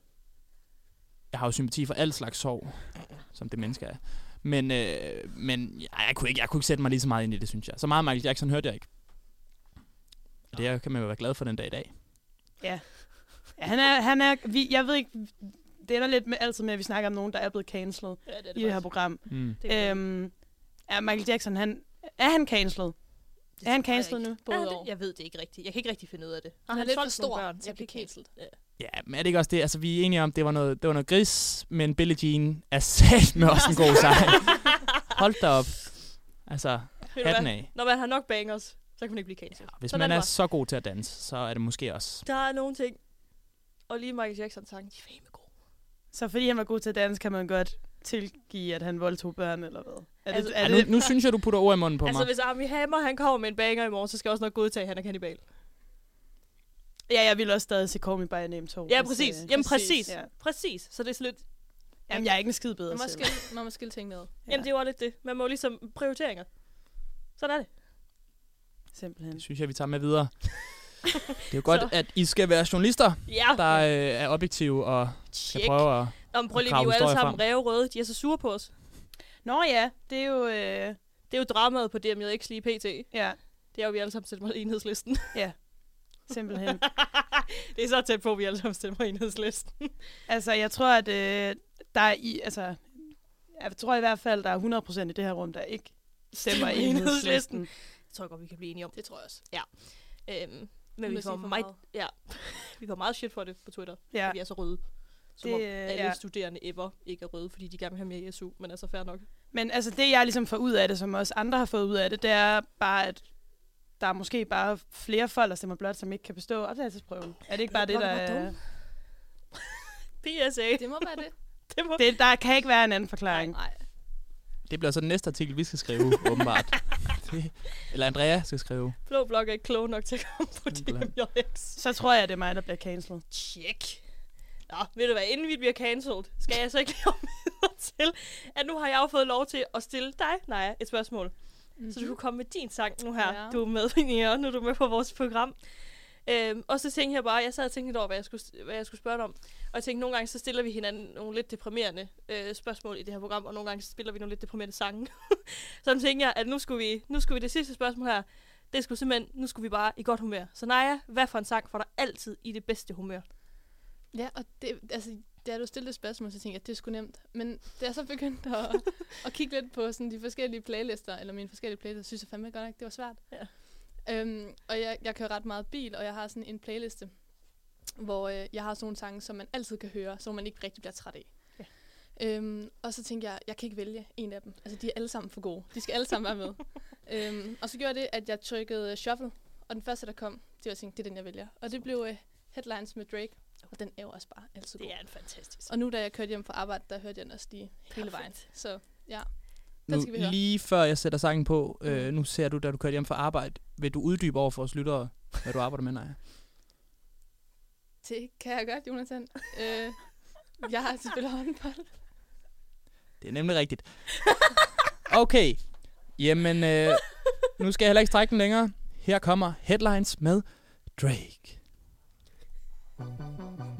Jeg har jo sympati for al slags sorg, som det menneske er. Men, øh, men ja, jeg, kunne ikke, jeg kunne ikke sætte mig lige så meget ind i det, synes jeg. Så meget Michael Jackson hørte jeg ikke. Og det kan man jo være glad for den dag i dag. Ja, han er, han er vi, jeg ved ikke, det ender lidt med, altid med, at vi snakker om nogen, der er blevet cancelled Ja, det er i det her faktisk. program. Mm. Det er Øhm, er Michael Jackson, han, er han cancelled? Det er han jeg cancelled nu? Både det, jeg ved det ikke rigtigt. Jeg kan ikke rigtig finde ud af det. Han er han lidt for stor børn, til at blive det cancelled. Ja. Ja, men er det ikke også det? Altså, vi er enige om, det var noget, det var noget gris, men Billie Jean er sat med også en god sang. Hold da op. Altså, Ved hatten af. Når man har nok bangers, så kan man ikke blive cancelled. Ja, hvis Sådan man er det så god til at danse, så er det måske også. Der er nogle ting. Og lige Michael Jackson sang, de er fandme gode. Så fordi han var god til at danse, kan man godt tilgive, at han voldtog børn, eller hvad? Er Altså, det, er Ja, det, nu, nu synes jeg, du putter ord i munden på Altså, mig. hvis Armie Hammer, han kommer med en banger i morgen, så skal jeg også nok godtage, at han er kannibal. Ja, jeg vil også stadig se Call Me By Your Name 2. Ja, hvis, præcis. øh, Jamen, præcis, præcis. ja. Præcis. Så det er sådan lidt... Jamen, jeg er ikke en skid bedre Man må, selv. skille, man må skille tingene ad. Ja, Jamen, det er jo også lidt det. Man må jo ligesom prioriteringer. Sådan er det. simpelthen. Det synes jeg, vi tager med videre. Det er jo godt, Så. at I skal være journalister, Ja, der øh, er objektive og Check. prøve at... Nå, men prøv lige, vi er jo alle sammen frem. ræve røde. De er så sure på os. Nå ja, det er jo... Øh, Det er jo dramaet på DMJX lige pt. ja, Det er jo, vi alle sammen stemmer enhedslisten. simpelthen. det er så tæt på, at vi alle sammen stemmer enhedslisten. altså, jeg tror, at øh, der er i... Altså, jeg tror i hvert fald, der er 100% i det her rum, der ikke stemmer i enhedslisten. Det tror jeg godt, vi kan blive enige om. Det tror jeg også. Øhm, men vi får, meget, meget. ja, vi får meget shit for det på Twitter. Ja, Ja. Vi er så røde. Som Det, om øh, alle ja. studerende ever ikke er røde, fordi de gerne vil have mere i SU. Men altså, fair nok. men altså det, jeg ligesom får ud af det, som også andre har fået ud af det, det er bare, at der er måske bare flere folk, der stemmer blot, som ikke kan bestå optagelsesprøven. Er det ikke bare det, Hvor der er er... PSA. Det må være det. Det må... Det, der kan ikke være en anden forklaring. Nej. Det bliver så den næste artikel, vi skal skrive, åbenbart. Det, eller Andrea skal skrive. Blå blok er ikke klog nok til at komme på. DMJX. Så tror jeg, det er mig, der bliver cancelled. Check. Nå, ved du hvad, inden vi bliver cancelled, skal jeg så ikke lige til, at nu har jeg jo fået lov til at stille dig, Naja, et spørgsmål. Mm-hmm. Så du kan komme med din sang nu her. Ja. Ja. Du er med, Linnea, nu er du med på vores program. Øhm, og så tænkte jeg bare, jeg sad og tænkte lidt over, hvad jeg skulle, hvad jeg skulle spørge dig om. Og jeg tænkte, nogle gange så stiller vi hinanden nogle lidt deprimerende øh, spørgsmål i det her program, og nogle gange så spiller vi nogle lidt deprimerende sange. så tænkte jeg, at nu skulle, vi, nu skulle vi det sidste spørgsmål her, det skulle simpelthen, nu skulle vi bare i godt humør. Så Naja, hvad for en sang får dig altid i det bedste humør? Ja, og det, altså, da du stillede spørgsmål, så tænkte jeg, at det er sgu nemt. Men da jeg så begyndte at, at kigge lidt på sådan, de forskellige playlister, eller mine forskellige playlister, synes jeg fandme godt nok, det var svært. Ja. Øhm, og jeg, jeg kører ret meget bil, og jeg har sådan en playliste, hvor øh, jeg har sådan nogle sange, som man altid kan høre, som man ikke rigtig bliver træt af. Øhm, og så tænkte jeg, jeg kan ikke vælge en af dem. Altså, de er alle sammen for gode. De skal alle sammen være med. øhm, og så gjorde det, at jeg trykkede shuffle, og den første, der kom, det var jeg tænkte, det er den, jeg vælger. Og det blev uh, Headlines med Drake, og den er jo også bare altid god. Det er en fantastisk. Og nu, da jeg kørte hjem fra arbejde, der hørte jeg den også lige hele vejen. Så ja, Nu, skal vi høre. lige før jeg sætter sangen på, øh, nu ser du, da du kørte hjem fra arbejde, vil du uddybe over for os lyttere, hvad du arbejder med, Naja? Det kan jeg godt, Jonathan. øh, jeg har spillet håndbold. Det er nemlig rigtigt. Okay, jamen, øh, nu skal jeg heller ikke strække den længere. Her kommer Headlines med Drake. Thank you.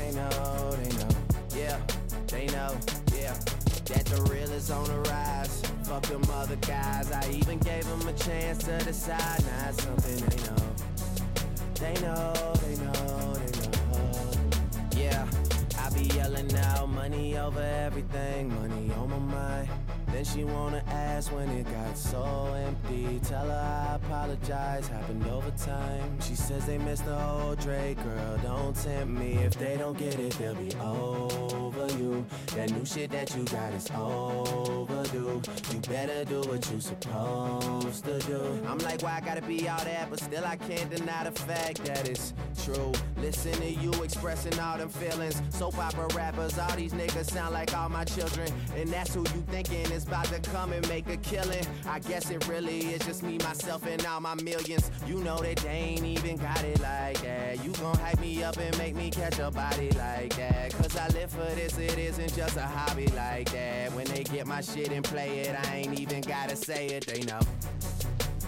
know, know, yeah. That the real is on the rise. Fuck them other guys. I even gave them a chance to decide. Now it's something they know. They know, they know, they know. Yeah, I be yelling out money over everything, money on my mind. Then she wanna ask when it got so empty. Tell her I apologize, happened over time. She says they missed the whole Drake, girl. Don't tempt me. If they don't get it, they'll be over you. That new shit that you got is overdue. You better do what you supposed to do. I'm like, why I gotta be all that? But still, I can't deny the fact that it's true. Listen to you expressing all them feelings. Soap opera rappers, all these niggas sound like all my children. And that's who you thinking is about to come and make a killing. I guess it really is just me, myself, and all my millions. You know that they ain't even got it like that. You gon' hype me up and make me catch a body like that. Cause I live for this, it isn't just a hobby like that. When they get my shit and play it, I ain't even gotta say it, they know.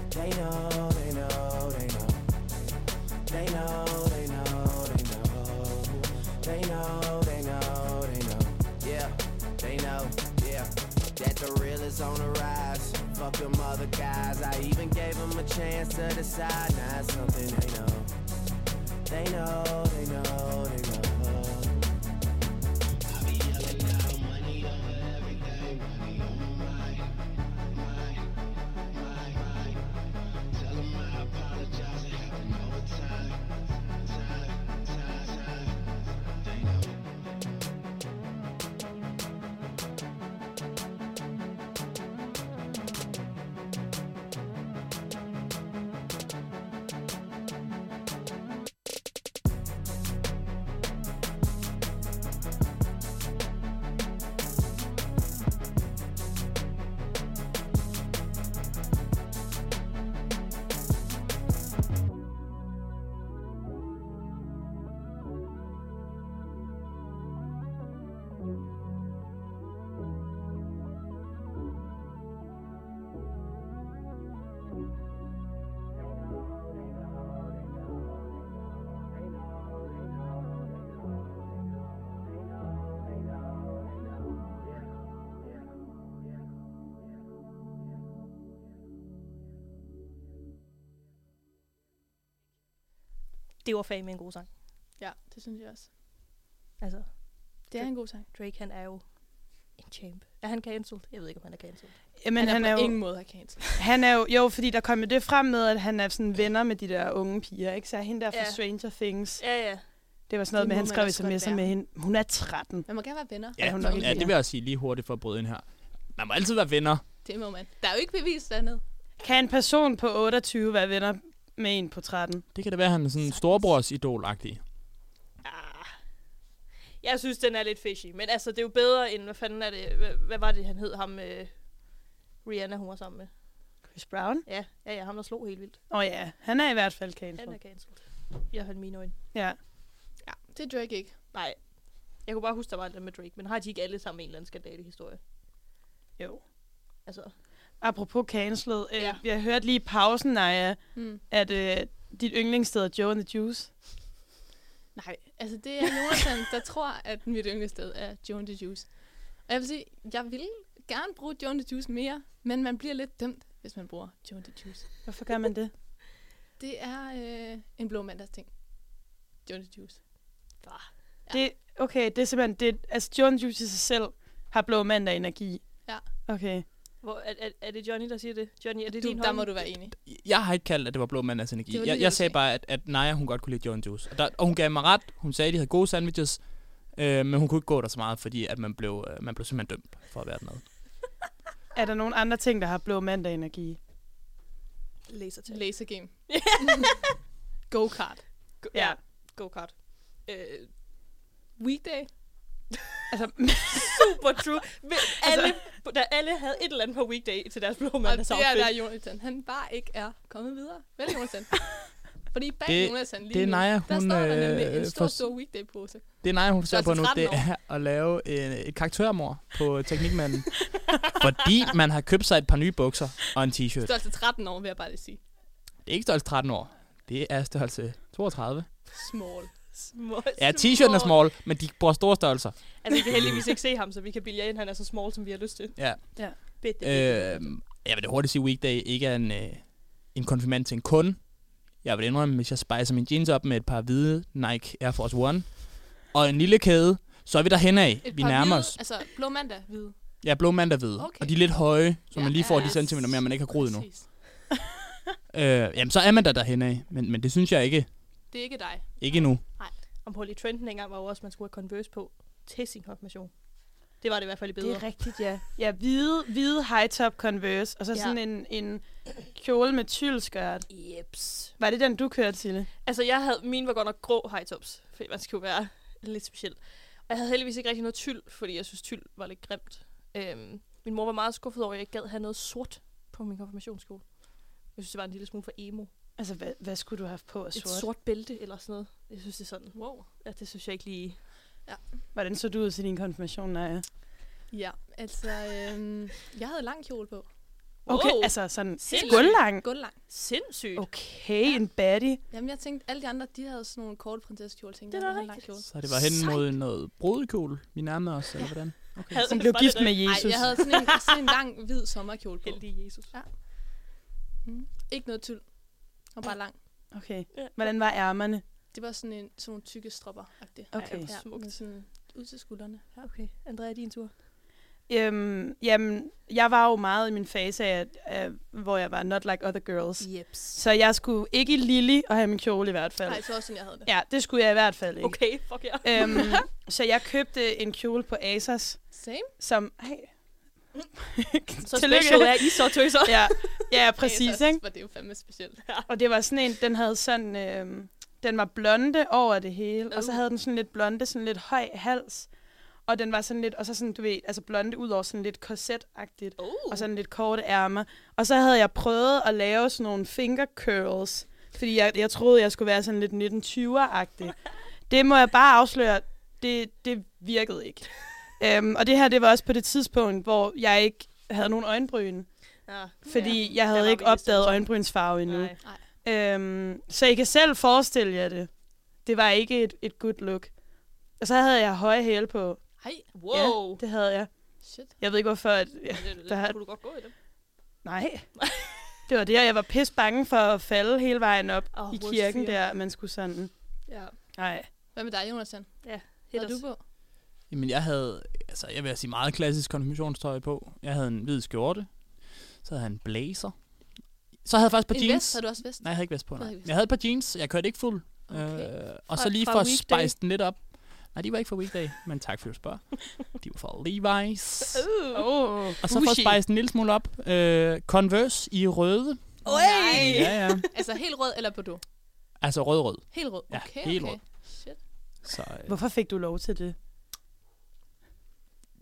They know, they know, they know. They know, they know, they know. They know, they know, they know. Yeah, they know, yeah. That the real is on the rise. Fuck them other guys. I even gave them a chance to decide. Now it's something they know. They know, they know, they know. Det var fag med en god sang. Ja, det synes jeg også. Altså, Det er en god sang. Drake han er jo en champ. Er han cancelled? Jeg ved ikke, om han er cancelled. Jamen, han, han, er er på jo, ingen måde har cancel. han er jo, jo, fordi der kom jo det frem med, at han er sådan venner med de der unge piger, ikke? Så er hende der fra Ja. Stranger Things. Ja, ja. Det var sådan noget Det med, han man skrev sms'er med hende. Hun er 13. Man må gerne være venner. Ja, Ja, hun er ja, det vil jeg sige lige hurtigt for at bryde ind her. Man må altid være venner. Det må man. Der er jo ikke bevist andet. Kan en person på 28 være venner med en på 13? Det kan da være, at han er sådan en storebrors idol -agtig. Ah. Jeg synes, den er lidt fishy. Men altså, det er jo bedre end, hvad fanden er det? Hvad, hvad var det, han hed ham? Øh, Rihanna, hun var sammen med. Chris Brown? Ja, ja, ja, ham der slog helt vildt. Åh oh, ja, han er i hvert fald Han cancelled. er cancelled. I hvert fald mine øjne. Ja. Ja, det er Drake ikke. Nej. Jeg kunne bare huske, der var det med Drake. Men har de ikke alle sammen en eller anden skandale-historie? Jo. Altså, Apropos cancelled. Øh, Ja. Jeg hørte lige i pausen, Naja, Mm. at øh, dit yndlingssted er Joe and the Juice. Nej, altså det er Jonathan, der tror, at mit yndlingssted er Joe and the Juice. Og jeg vil sige, jeg vil gerne bruge Joe and the Juice mere, men man bliver lidt dømt, hvis man bruger Joe and the Juice. Hvorfor gør man det? Det er øh, en blå mandags ting. Joe and the Juice. bare. Det, okay, det er simpelthen, det, altså Joe and the Juice i sig selv har blå mandag energi. Ja. Okay. Hvor, er, er, er, det Johnny, der siger det? Johnny, er det Du, din der må holdning? du være enig. Jeg har ikke kaldt, at det var blå mandags energi. Det Jeg, det, jeg jeg sagde bare, at, at Naja, hun godt kunne lide Joe and Juice. Og, der, og hun gav mig ret. Hun sagde, at de havde gode sandwiches. Øh, men hun kunne ikke gå der så meget, fordi at man blev, øh, man blev simpelthen dømt for at være dernede. Er der nogle andre ting, der har blå mandag energi? Laser til. Laser game. Go-kart. Go, Ja. ja. Go-kart. Øh, Weekday. Altså, super true. Men alle, da alle havde et eller andet på weekday til deres blå Og mandags det er der Jonathan. Han bare ikke er kommet videre. Vel, Jonathan? Fordi bag Det- Jonathan lige det er nu, Naja, der hun, står der nemlig øh, en stor, for- stor weekday-pose. Det er Naja, hun Størrelse på nu, 13 det år. er at lave øh, et karaktermord på Teknikmanden. fordi man har købt sig et par nye bukser og en t-shirt. Størrelse 13 år, vil jeg bare lige sige. Det er ikke størrelse 13 år. Det er størrelse 32. Small. Small, Ja, t-shirten er small, men de bruger store størrelser. Altså, vi kan heldigvis ikke se ham, så vi kan bilde jer ind, han er så small, som vi har lyst til. Ja. Ja. Bitte, Øh, jeg vil da hurtigt sige, at weekday ikke er en, øh, en konfirmand til en kunde. Jeg vil indrømme, hvis jeg spicer min jeans op med et par hvide Nike Air Force One og en lille kæde, så er vi derhen af. Et Vi nærmer hvide, os. Altså, blå mandag hvide. Ja, blå mandag hvide. Okay. Og de er lidt høje, så Ja, man lige får ja, de centimeter mere, man ikke har groet endnu. Øh, jamen, så er man der derhen af. Men, men det synes jeg ikke. Det er ikke dig. Ikke endnu. Og på lige trenden engang var jo også, at man skulle have Converse på til sin konfirmation. Det var det i hvert fald i bedre. det er rigtigt, ja. Ja, hvide, hvide high-top Converse, og så Ja. sådan en, en kjole med tyldskørt. Jeps. Var det den, du kørte, Sille? Altså, jeg havde, mine var godt nok grå high tops, fordi man skulle være lidt speciel. Og jeg havde heldigvis ikke rigtig noget tyld, fordi jeg synes, tyld var lidt grimt. Øhm, min mor var meget skuffet over, at jeg ikke gad have noget sort på min konfirmationskjole. Jeg synes, det var en lille smule for emo. Altså, hvad, hvad skulle du have haft på af Et sort? sort bælte eller sådan noget. Jeg synes, det er sådan, wow. Ja, det synes jeg ikke lige... Hvordan så du ud til din konfirmation, Naja? Ja, altså, øhm, jeg havde lang kjole på. Okay, Wow. altså sådan Sindssygt. gulvlang. Gulvlang. Sindssygt. Okay, en baddie. Jamen, jeg tænkte, alle de andre, de havde sådan nogle korte prinsessekjole. Tænkte, Det er jeg havde lang kjole. Så det var hen mod noget brudekjole. Vi nærmede os, eller hvordan? Okay. Havde- Hun blev gift med Nej, Jesus. jeg havde sådan en, sådan en lang, hvid sommerkjole på. Heldig Jesus. Ja. Mm. Ikke noget tyld. Og bare lang. Okay. Ja. Hvordan var ærmerne? Det var sådan, en, sådan nogle tykke stropper -agtigt. Okay. Ja, Smukt. sådan ud til skuldrene. Ja. Okay, Andrea, din tur. Øhm, jamen, jeg var jo meget i min fase af, af, hvor jeg var not like other girls. Jeps. Så jeg skulle ikke i Lily og have min kjole i hvert fald. Nej, så også sådan, jeg havde det. Ja, det skulle jeg i hvert fald ikke. Okay, fuck ja. Øhm, så jeg købte en kjole på Asos, Same. som... Hey. Så special er I så tøser. Ja, ja præcis, ikke? var det jo fandme specielt. Og det var sådan en, den havde sådan... Øhm, den var blonde over det hele, og så Uh. havde den sådan lidt blonde, sådan lidt høj hals. Og den var sådan lidt, og så sådan, du ved, altså blonde ud over sådan lidt korset-agtigt. Uh. og sådan lidt korte ærmer. Og så havde jeg prøvet at lave sådan nogle finger curls, fordi jeg, jeg troede, jeg skulle være sådan lidt 1920'er-agtig. Det må jeg bare afsløre, det, det virkede ikke. Um, og det her, det var også på det tidspunkt, hvor jeg ikke havde nogen øjenbryn, Ja. fordi Ja. jeg havde Der ikke opdaget øjenbrynsfarve endnu. Nej. Um, så I kan selv forestille jer det. Det var ikke et, et good look. Og så havde jeg høje hæle på. Hej. Wow. Ja, det havde jeg. Shit. Jeg ved ikke hvorfor. At, ja, Det, der der kunne du godt gå i dem. Nej. Det var det, og jeg var pis bange for at falde hele vejen op oh, i kirken der, man skulle sådan. Ja. Nej. Hvad med dig, Jonathan? Hit Hvad du på? Jamen, jeg havde, altså, jeg vil sige meget klassisk konfirmationstøj på. Jeg havde en hvid skjorte. Så havde jeg en blazer. Så havde jeg faktisk et par En jeans. vest? Har du også vest? Nej, jeg havde ikke vest på, havde nej. Jeg havde et par jeans. Jeg kørte ikke fuld. Okay. Øh, og Fra- så lige for at spice den lidt op, Nej, de var ikke for Weekday, men tak for at du spørger. De var fra Levi's. Uh. Oh, Og så for at spice en lille smule op, øh, Converse i røde. Oj! Ja, ja. Altså helt rød eller Bordeaux? Altså rød-rød. Helt rød. Ja, Okay, helt okay. rød. Shit. Så, øh, Hvorfor fik du lov til det?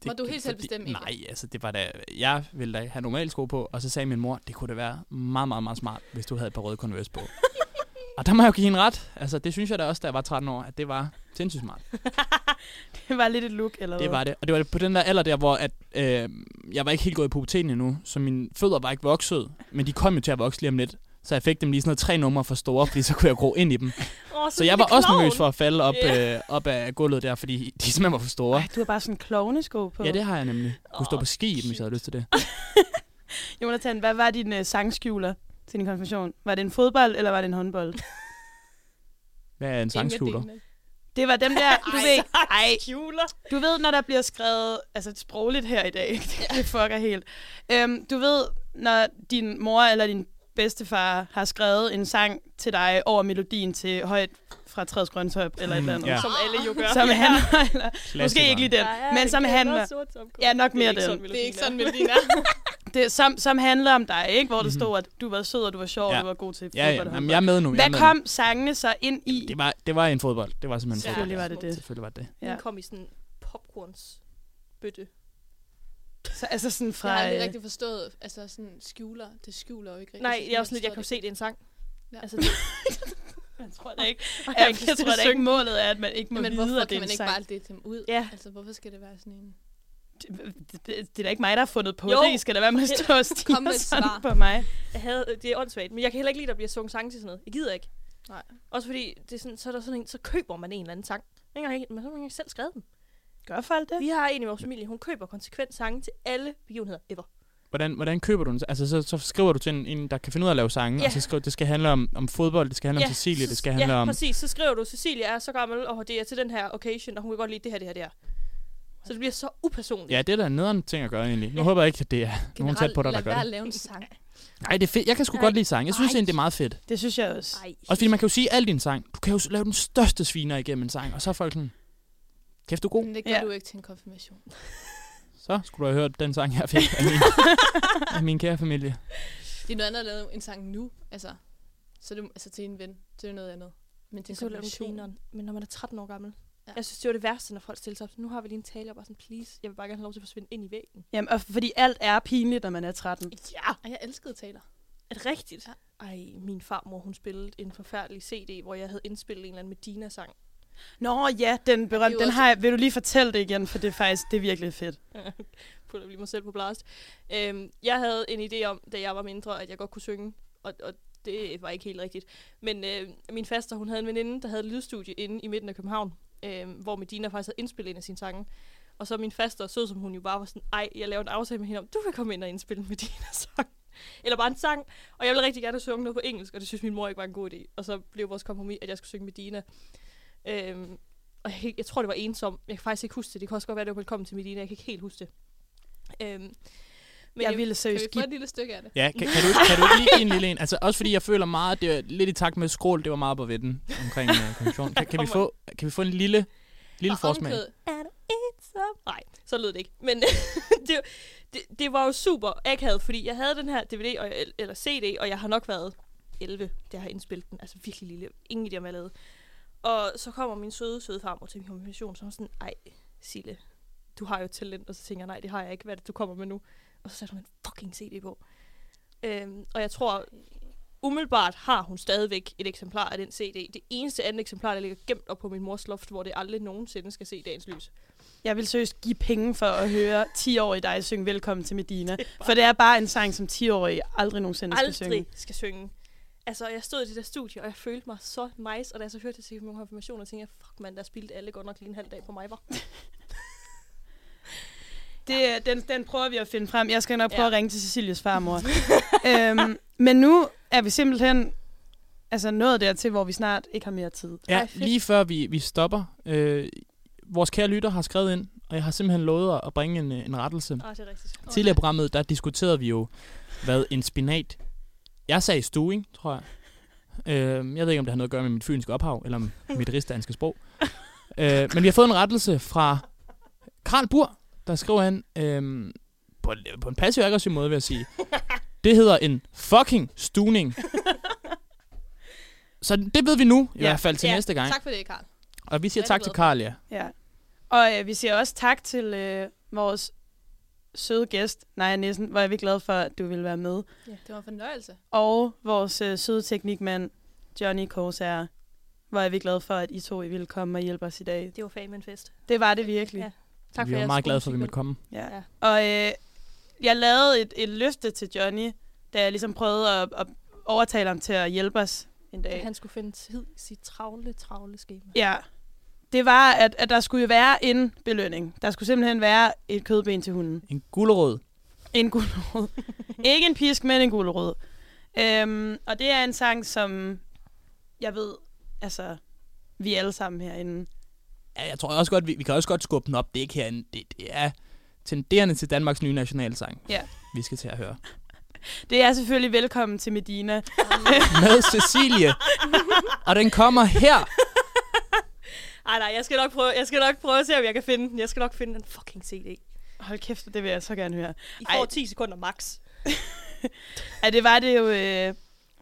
Det, Må du helt selv bestemme, egentlig? Nej, altså det var da, jeg ville da have normale sko på, og så sagde min mor, det kunne da være meget, meget, meget smart, hvis du havde et par røde Converse på. og der må jeg jo give hende ret. Altså det synes jeg da også, da jeg var 13 år, at det var sindssygt smart. Det var lidt et look, eller Det hvad? var det. Og det var på den der alder der, hvor at, øh, jeg var ikke helt gået i puberteten endnu, så mine fødder var ikke vokset, men de kom jo til at vokse lige om lidt. Så jeg fik dem lige sådan noget tre numre for store, fordi så kunne jeg gro ind i dem. Oh, Så jeg var også nervøs for at falde op, øh, op af gulvet der, fordi de simpelthen var for store. Ej, du har bare sådan klovnesko på. Ja, det har jeg nemlig. Kunne stå Åh, på ski, i dem, hvis jeg havde lyst til det. Jonathan, hvad var din uh, sangskjuler til din konfirmation? Var det en fodbold, eller var det en håndbold? Hvad er en sangskjuler? Det var dem der, du ved, ej, Kjuler. du ved, når der bliver skrevet, altså sprogligt her i dag, det fucker helt. Øhm, du ved, når din mor eller din bedstefar har skrevet en sang til dig over melodien til højt fra Træets Grøntop eller et Mm, eller andet. ja. Som alle jo gør. Som handler, eller, måske Klassikeren. ikke lige den, men som handler, Ja, nok mere den. Det er ikke sådan, melodien er. det, som, som handler om dig, ikke? Hvor der Mhm. stod, at du var sød, og du var sjov, og Ja. du var god til Ja, ja. fodbold og Jamen, jeg er med nu. jeg Hvad med kom sangene så ind i? Nu. Det var, det var en fodbold. Det var simpelthen en Selvfølgelig fodbold. var det det. Selvfølgelig var det. Ja. Den kom i sådan en popcorns bøtte. Så, altså sådan fra... Jeg har aldrig øh, rigtig forstået, altså sådan skjuler, det skjuler jo ikke rigtig. Nej, jeg er også lidt, jeg kan jo se, det er en sang. Ja. Altså, det, Jeg tror da ikke, jeg, jeg, jeg tror da ikke målet er, at man ikke må Men vide, hvorfor at det kan er man en ikke sang. bare dele dem ud? Ja. Altså, hvorfor skal det være sådan en... Det, det, det er da ikke mig, der har fundet på Jo. det. I skal da være med at stå og stige Kom med sådan svar. på mig. jeg havde, det er åndssvagt, men jeg kan heller ikke lide, at der bliver sunget sange til sådan noget. Jeg gider ikke. Nej. Også fordi, det er sådan, så, er der sådan en, så køber man en eller anden sang. Ikke engang, men så har man ikke selv skrevet dem. Gør folk det? Vi har en i vores familie, hun køber konsekvent sange til alle begivenheder ever. Hvordan, hvordan køber du den? Altså, så, så skriver du til en, en, der kan finde ud af at lave sange, Ja. og så skriver det skal handle om, om fodbold, det skal handle om Cecilie, det skal handle ja, om... præcis. Så skriver du, Cecilie er så gammel, og det er til den her occasion, og hun kan godt lide det her, det her, det her. Så det bliver så upersonligt. Ja, det er da en nederen ting at gøre egentlig. Nu håber jeg ikke, at det er nogen tæt på dig, der lad gør være at det. lave en sang. Nej, det er fedt. Jeg kan sgu Nej. godt lide sang. Jeg synes Ej. egentlig, det er meget fedt. Det synes jeg også. Ej. Også fordi man kan jo sige alt en sang. Du kan jo lave den største sviner igennem en sang, og så er folk sådan, kæft du er god. Men det gør Ja. du ikke til en konfirmation. Så skulle du have hørt den sang, jeg fik af min, af min kære familie. Det er noget andet at lave en sang nu, altså. Så det, altså til en ven, det er noget andet. Men til Det en er så konfirmation. Men når man er 13 år gammel. Ja. Jeg synes, det var det værste, når folk stiller sig op. Nu har vi lige en tale, og bare sådan, please, jeg vil bare gerne have lov til at forsvinde ind i væggen. Jamen, og fordi alt er pinligt, når man er 13. Ja, Og jeg elskede taler. er det rigtigt? Ja. Ej, min farmor, hun spillede en forfærdelig CD, hvor jeg havde indspillet en eller anden Medina-sang. Nå ja, den berømte, er den også- har jeg, vil du lige fortælle det igen, for det er faktisk, det er virkelig fedt. Putter lige mig selv på blast. Øhm, jeg havde en idé om, da jeg var mindre, at jeg godt kunne synge, og, og det var ikke helt rigtigt. Men øh, min faster, hun havde en veninde, der havde et lydstudie inde i midten af København, øh, hvor Medina faktisk havde indspillet en af sine sange. Og så min faster, sød som hun jo bare var sådan, ej, jeg lavede en aftale med hende om, du kan komme ind og indspille en Medina-sang. Eller bare en sang. Og jeg ville rigtig gerne synge noget på engelsk, og det synes min mor ikke var en god idé. Og så blev vores kompromis, at jeg skulle synge Medina. Øhm, og jeg, jeg tror, det var ensom. Jeg kan faktisk ikke huske det. Det kan også godt være, det var velkommen til Medina. Jeg kan ikke helt huske det. Øhm, men jeg ville Kan vi seriøst få give et lille stykke af det? Ja, kan, kan, du, kan du ikke lige give en lille en? Altså, også fordi jeg føler meget, det er lidt i takt med skrål, det var meget på vedden omkring uh, konventionen. Kan, kan, vi få, kan vi få en lille, lille Og forsmag? omkvædet. Er du ensom? Nej, så lød det ikke. Men det, det, det var jo super akavet, fordi jeg havde den her DVD og, eller CD, og jeg har nok været 11, da jeg har indspillet den. Altså virkelig lille. Ingen idé om, hvad jeg lavede. Og så kommer min søde, søde farmor til min konfirmation, så sådan, ej, Sille, du har jo talent. Og så tænker jeg, nej, det har jeg ikke. Hvad er det, du kommer med nu? Og så satte hun en fucking CD på. Øhm, og jeg tror, umiddelbart har hun stadigvæk et eksemplar af den CD. Det eneste andet eksemplar, der ligger gemt op på min mors loft, hvor det aldrig nogensinde skal se dagens lys. Jeg vil seriøst give penge for at høre 10-årige dig synge Velkommen til Medina. Det bare- For det er bare en sang, som 10-årige aldrig nogensinde skal synge. aldrig skal synge. Altså, jeg stod i det der studie, og jeg følte mig så nice, og da jeg så hørte det til min konfirmation, og tænkte jeg, fuck man, der spildte alle godt nok lige en halv dag på mig, var. Det, den, den prøver vi at finde frem. Jeg skal nok prøve Ja. at ringe til Cecilies farmor. øhm, men nu er vi simpelthen altså nået dertil, hvor vi snart ikke har mere tid. Ja, Ej, lige før vi, vi stopper. Øh, vores kære lytter har skrevet ind, og jeg har simpelthen lovet at bringe en, øh, en rettelse. Ah, det er rigtigt. Tidligere i programmet, der diskuterede vi jo, hvad en spinat... Jeg sagde stuing, tror jeg. Øh, jeg ved ikke, om det har noget at gøre med mit fynske ophav, eller mit rigsdanske sprog. Øh, men vi har fået en rettelse fra Karl Bur, der skriver han øh, på, en- på en passiv-aggressiv måde, vil jeg sige. Det hedder en fucking stuning. Så det ved vi nu, i Ja. hvert fald til Ja, næste gang. Tak for det, Karl. Og vi siger Rigtig tak til. Karl, ja. Ja. Og øh, vi siger også tak til øh, vores søde gæst, Naja Nissen, hvor er vi glade for, at du ville være med. Ja, det var en fornøjelse. Og vores øh, søde teknikmand, Johnny Korsager, hvor er vi glade for, at I to I ville komme og hjælpe os i dag. Det var fame en fest. Det var det virkelig. Ja. Tak vi for var meget glade for, at vi måtte komme. Ja. Ja. Og øh, jeg lavede et, et løfte til Johnny, da jeg ligesom prøvede at, at overtale ham til at hjælpe os en men dag. Han skulle finde tid i sit travle, travle skema. Ja. Det var, at, at der skulle jo være en belønning. Der skulle simpelthen være et kødben til hunden. En gulerod. En gulerod. Ikke en pisk, men en gulerod. Øhm, og det er en sang, som jeg ved, altså, vi alle sammen herinde. Ja, jeg tror også godt, vi, vi kan også godt skubbe den op. Det er ikke herinde. Det, det er tenderende til Danmarks nye nationalsang. Ja. Vi skal til at høre. Det er selvfølgelig velkommen til Medina. Med Cecilie. Og den kommer her. Ej, nej, jeg skal, nok prøve, jeg skal nok prøve at se, om jeg kan finde den. Jeg skal nok finde den fucking CD. Hold kæft, det vil jeg så gerne høre. I Ej. får 10 sekunder max. Ja, det var det jo, øh,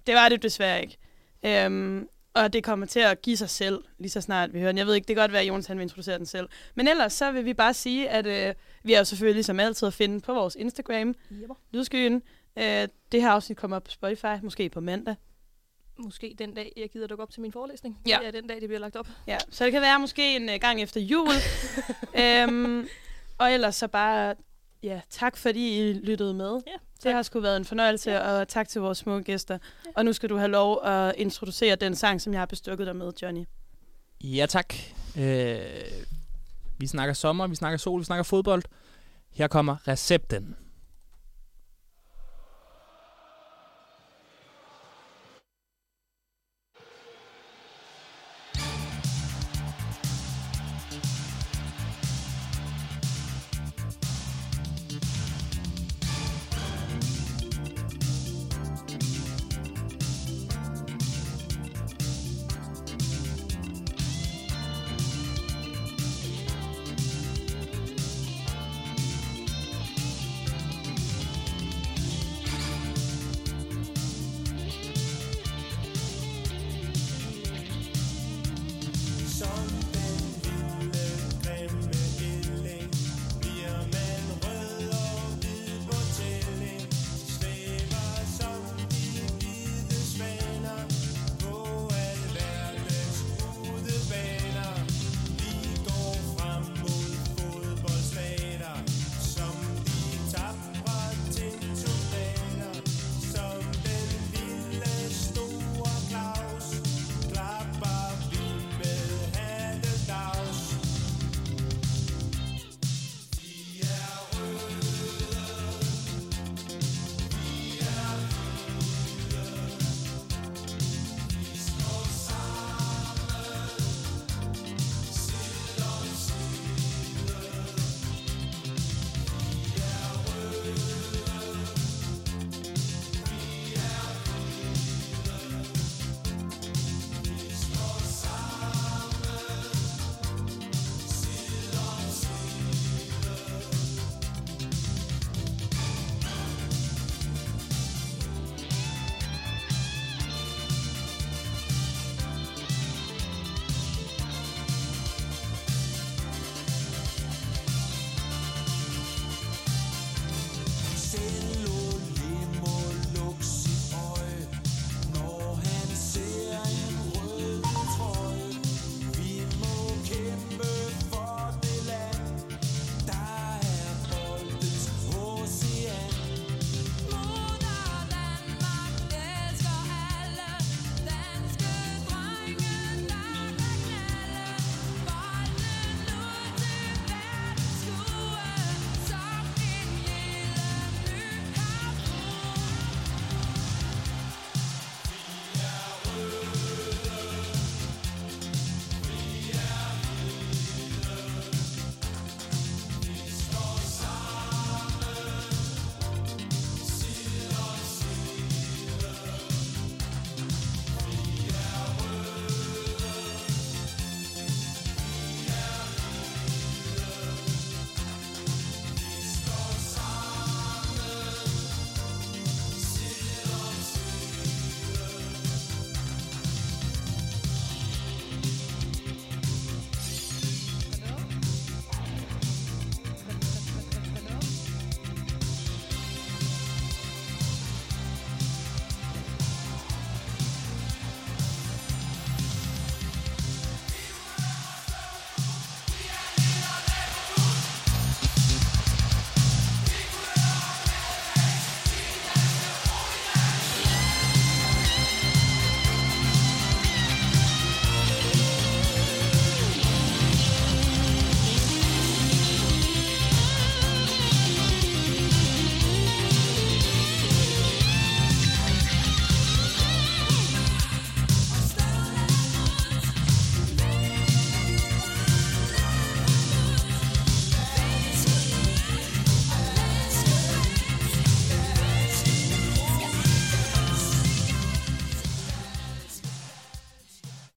det var det desværre ikke. Øhm, og det kommer til at give sig selv, lige så snart vi hører den. Jeg ved ikke, det kan godt være, at Jonas han vil introducere den selv. Men ellers så vil vi bare sige, at øh, vi er jo selvfølgelig som altid at finde på vores Instagram, Jepper. Lydskyen. Øh, det her afsnit kommer op på Spotify, måske på mandag. Måske den dag, jeg gider dukke op til min forelæsning. Ja. Det er den dag, det bliver lagt op. Ja, så det kan være måske en øh, gang efter jul. øhm, og ellers så bare, ja, tak fordi I lyttede med. Ja, Det har sgu været en fornøjelse, Ja. og tak til vores små gæster. Og nu skal du have lov at introducere den sang, som jeg har bestukket dig med, Johnny. Ja, tak. Øh, vi snakker sommer, vi snakker sol, vi snakker fodbold. Her kommer recepten.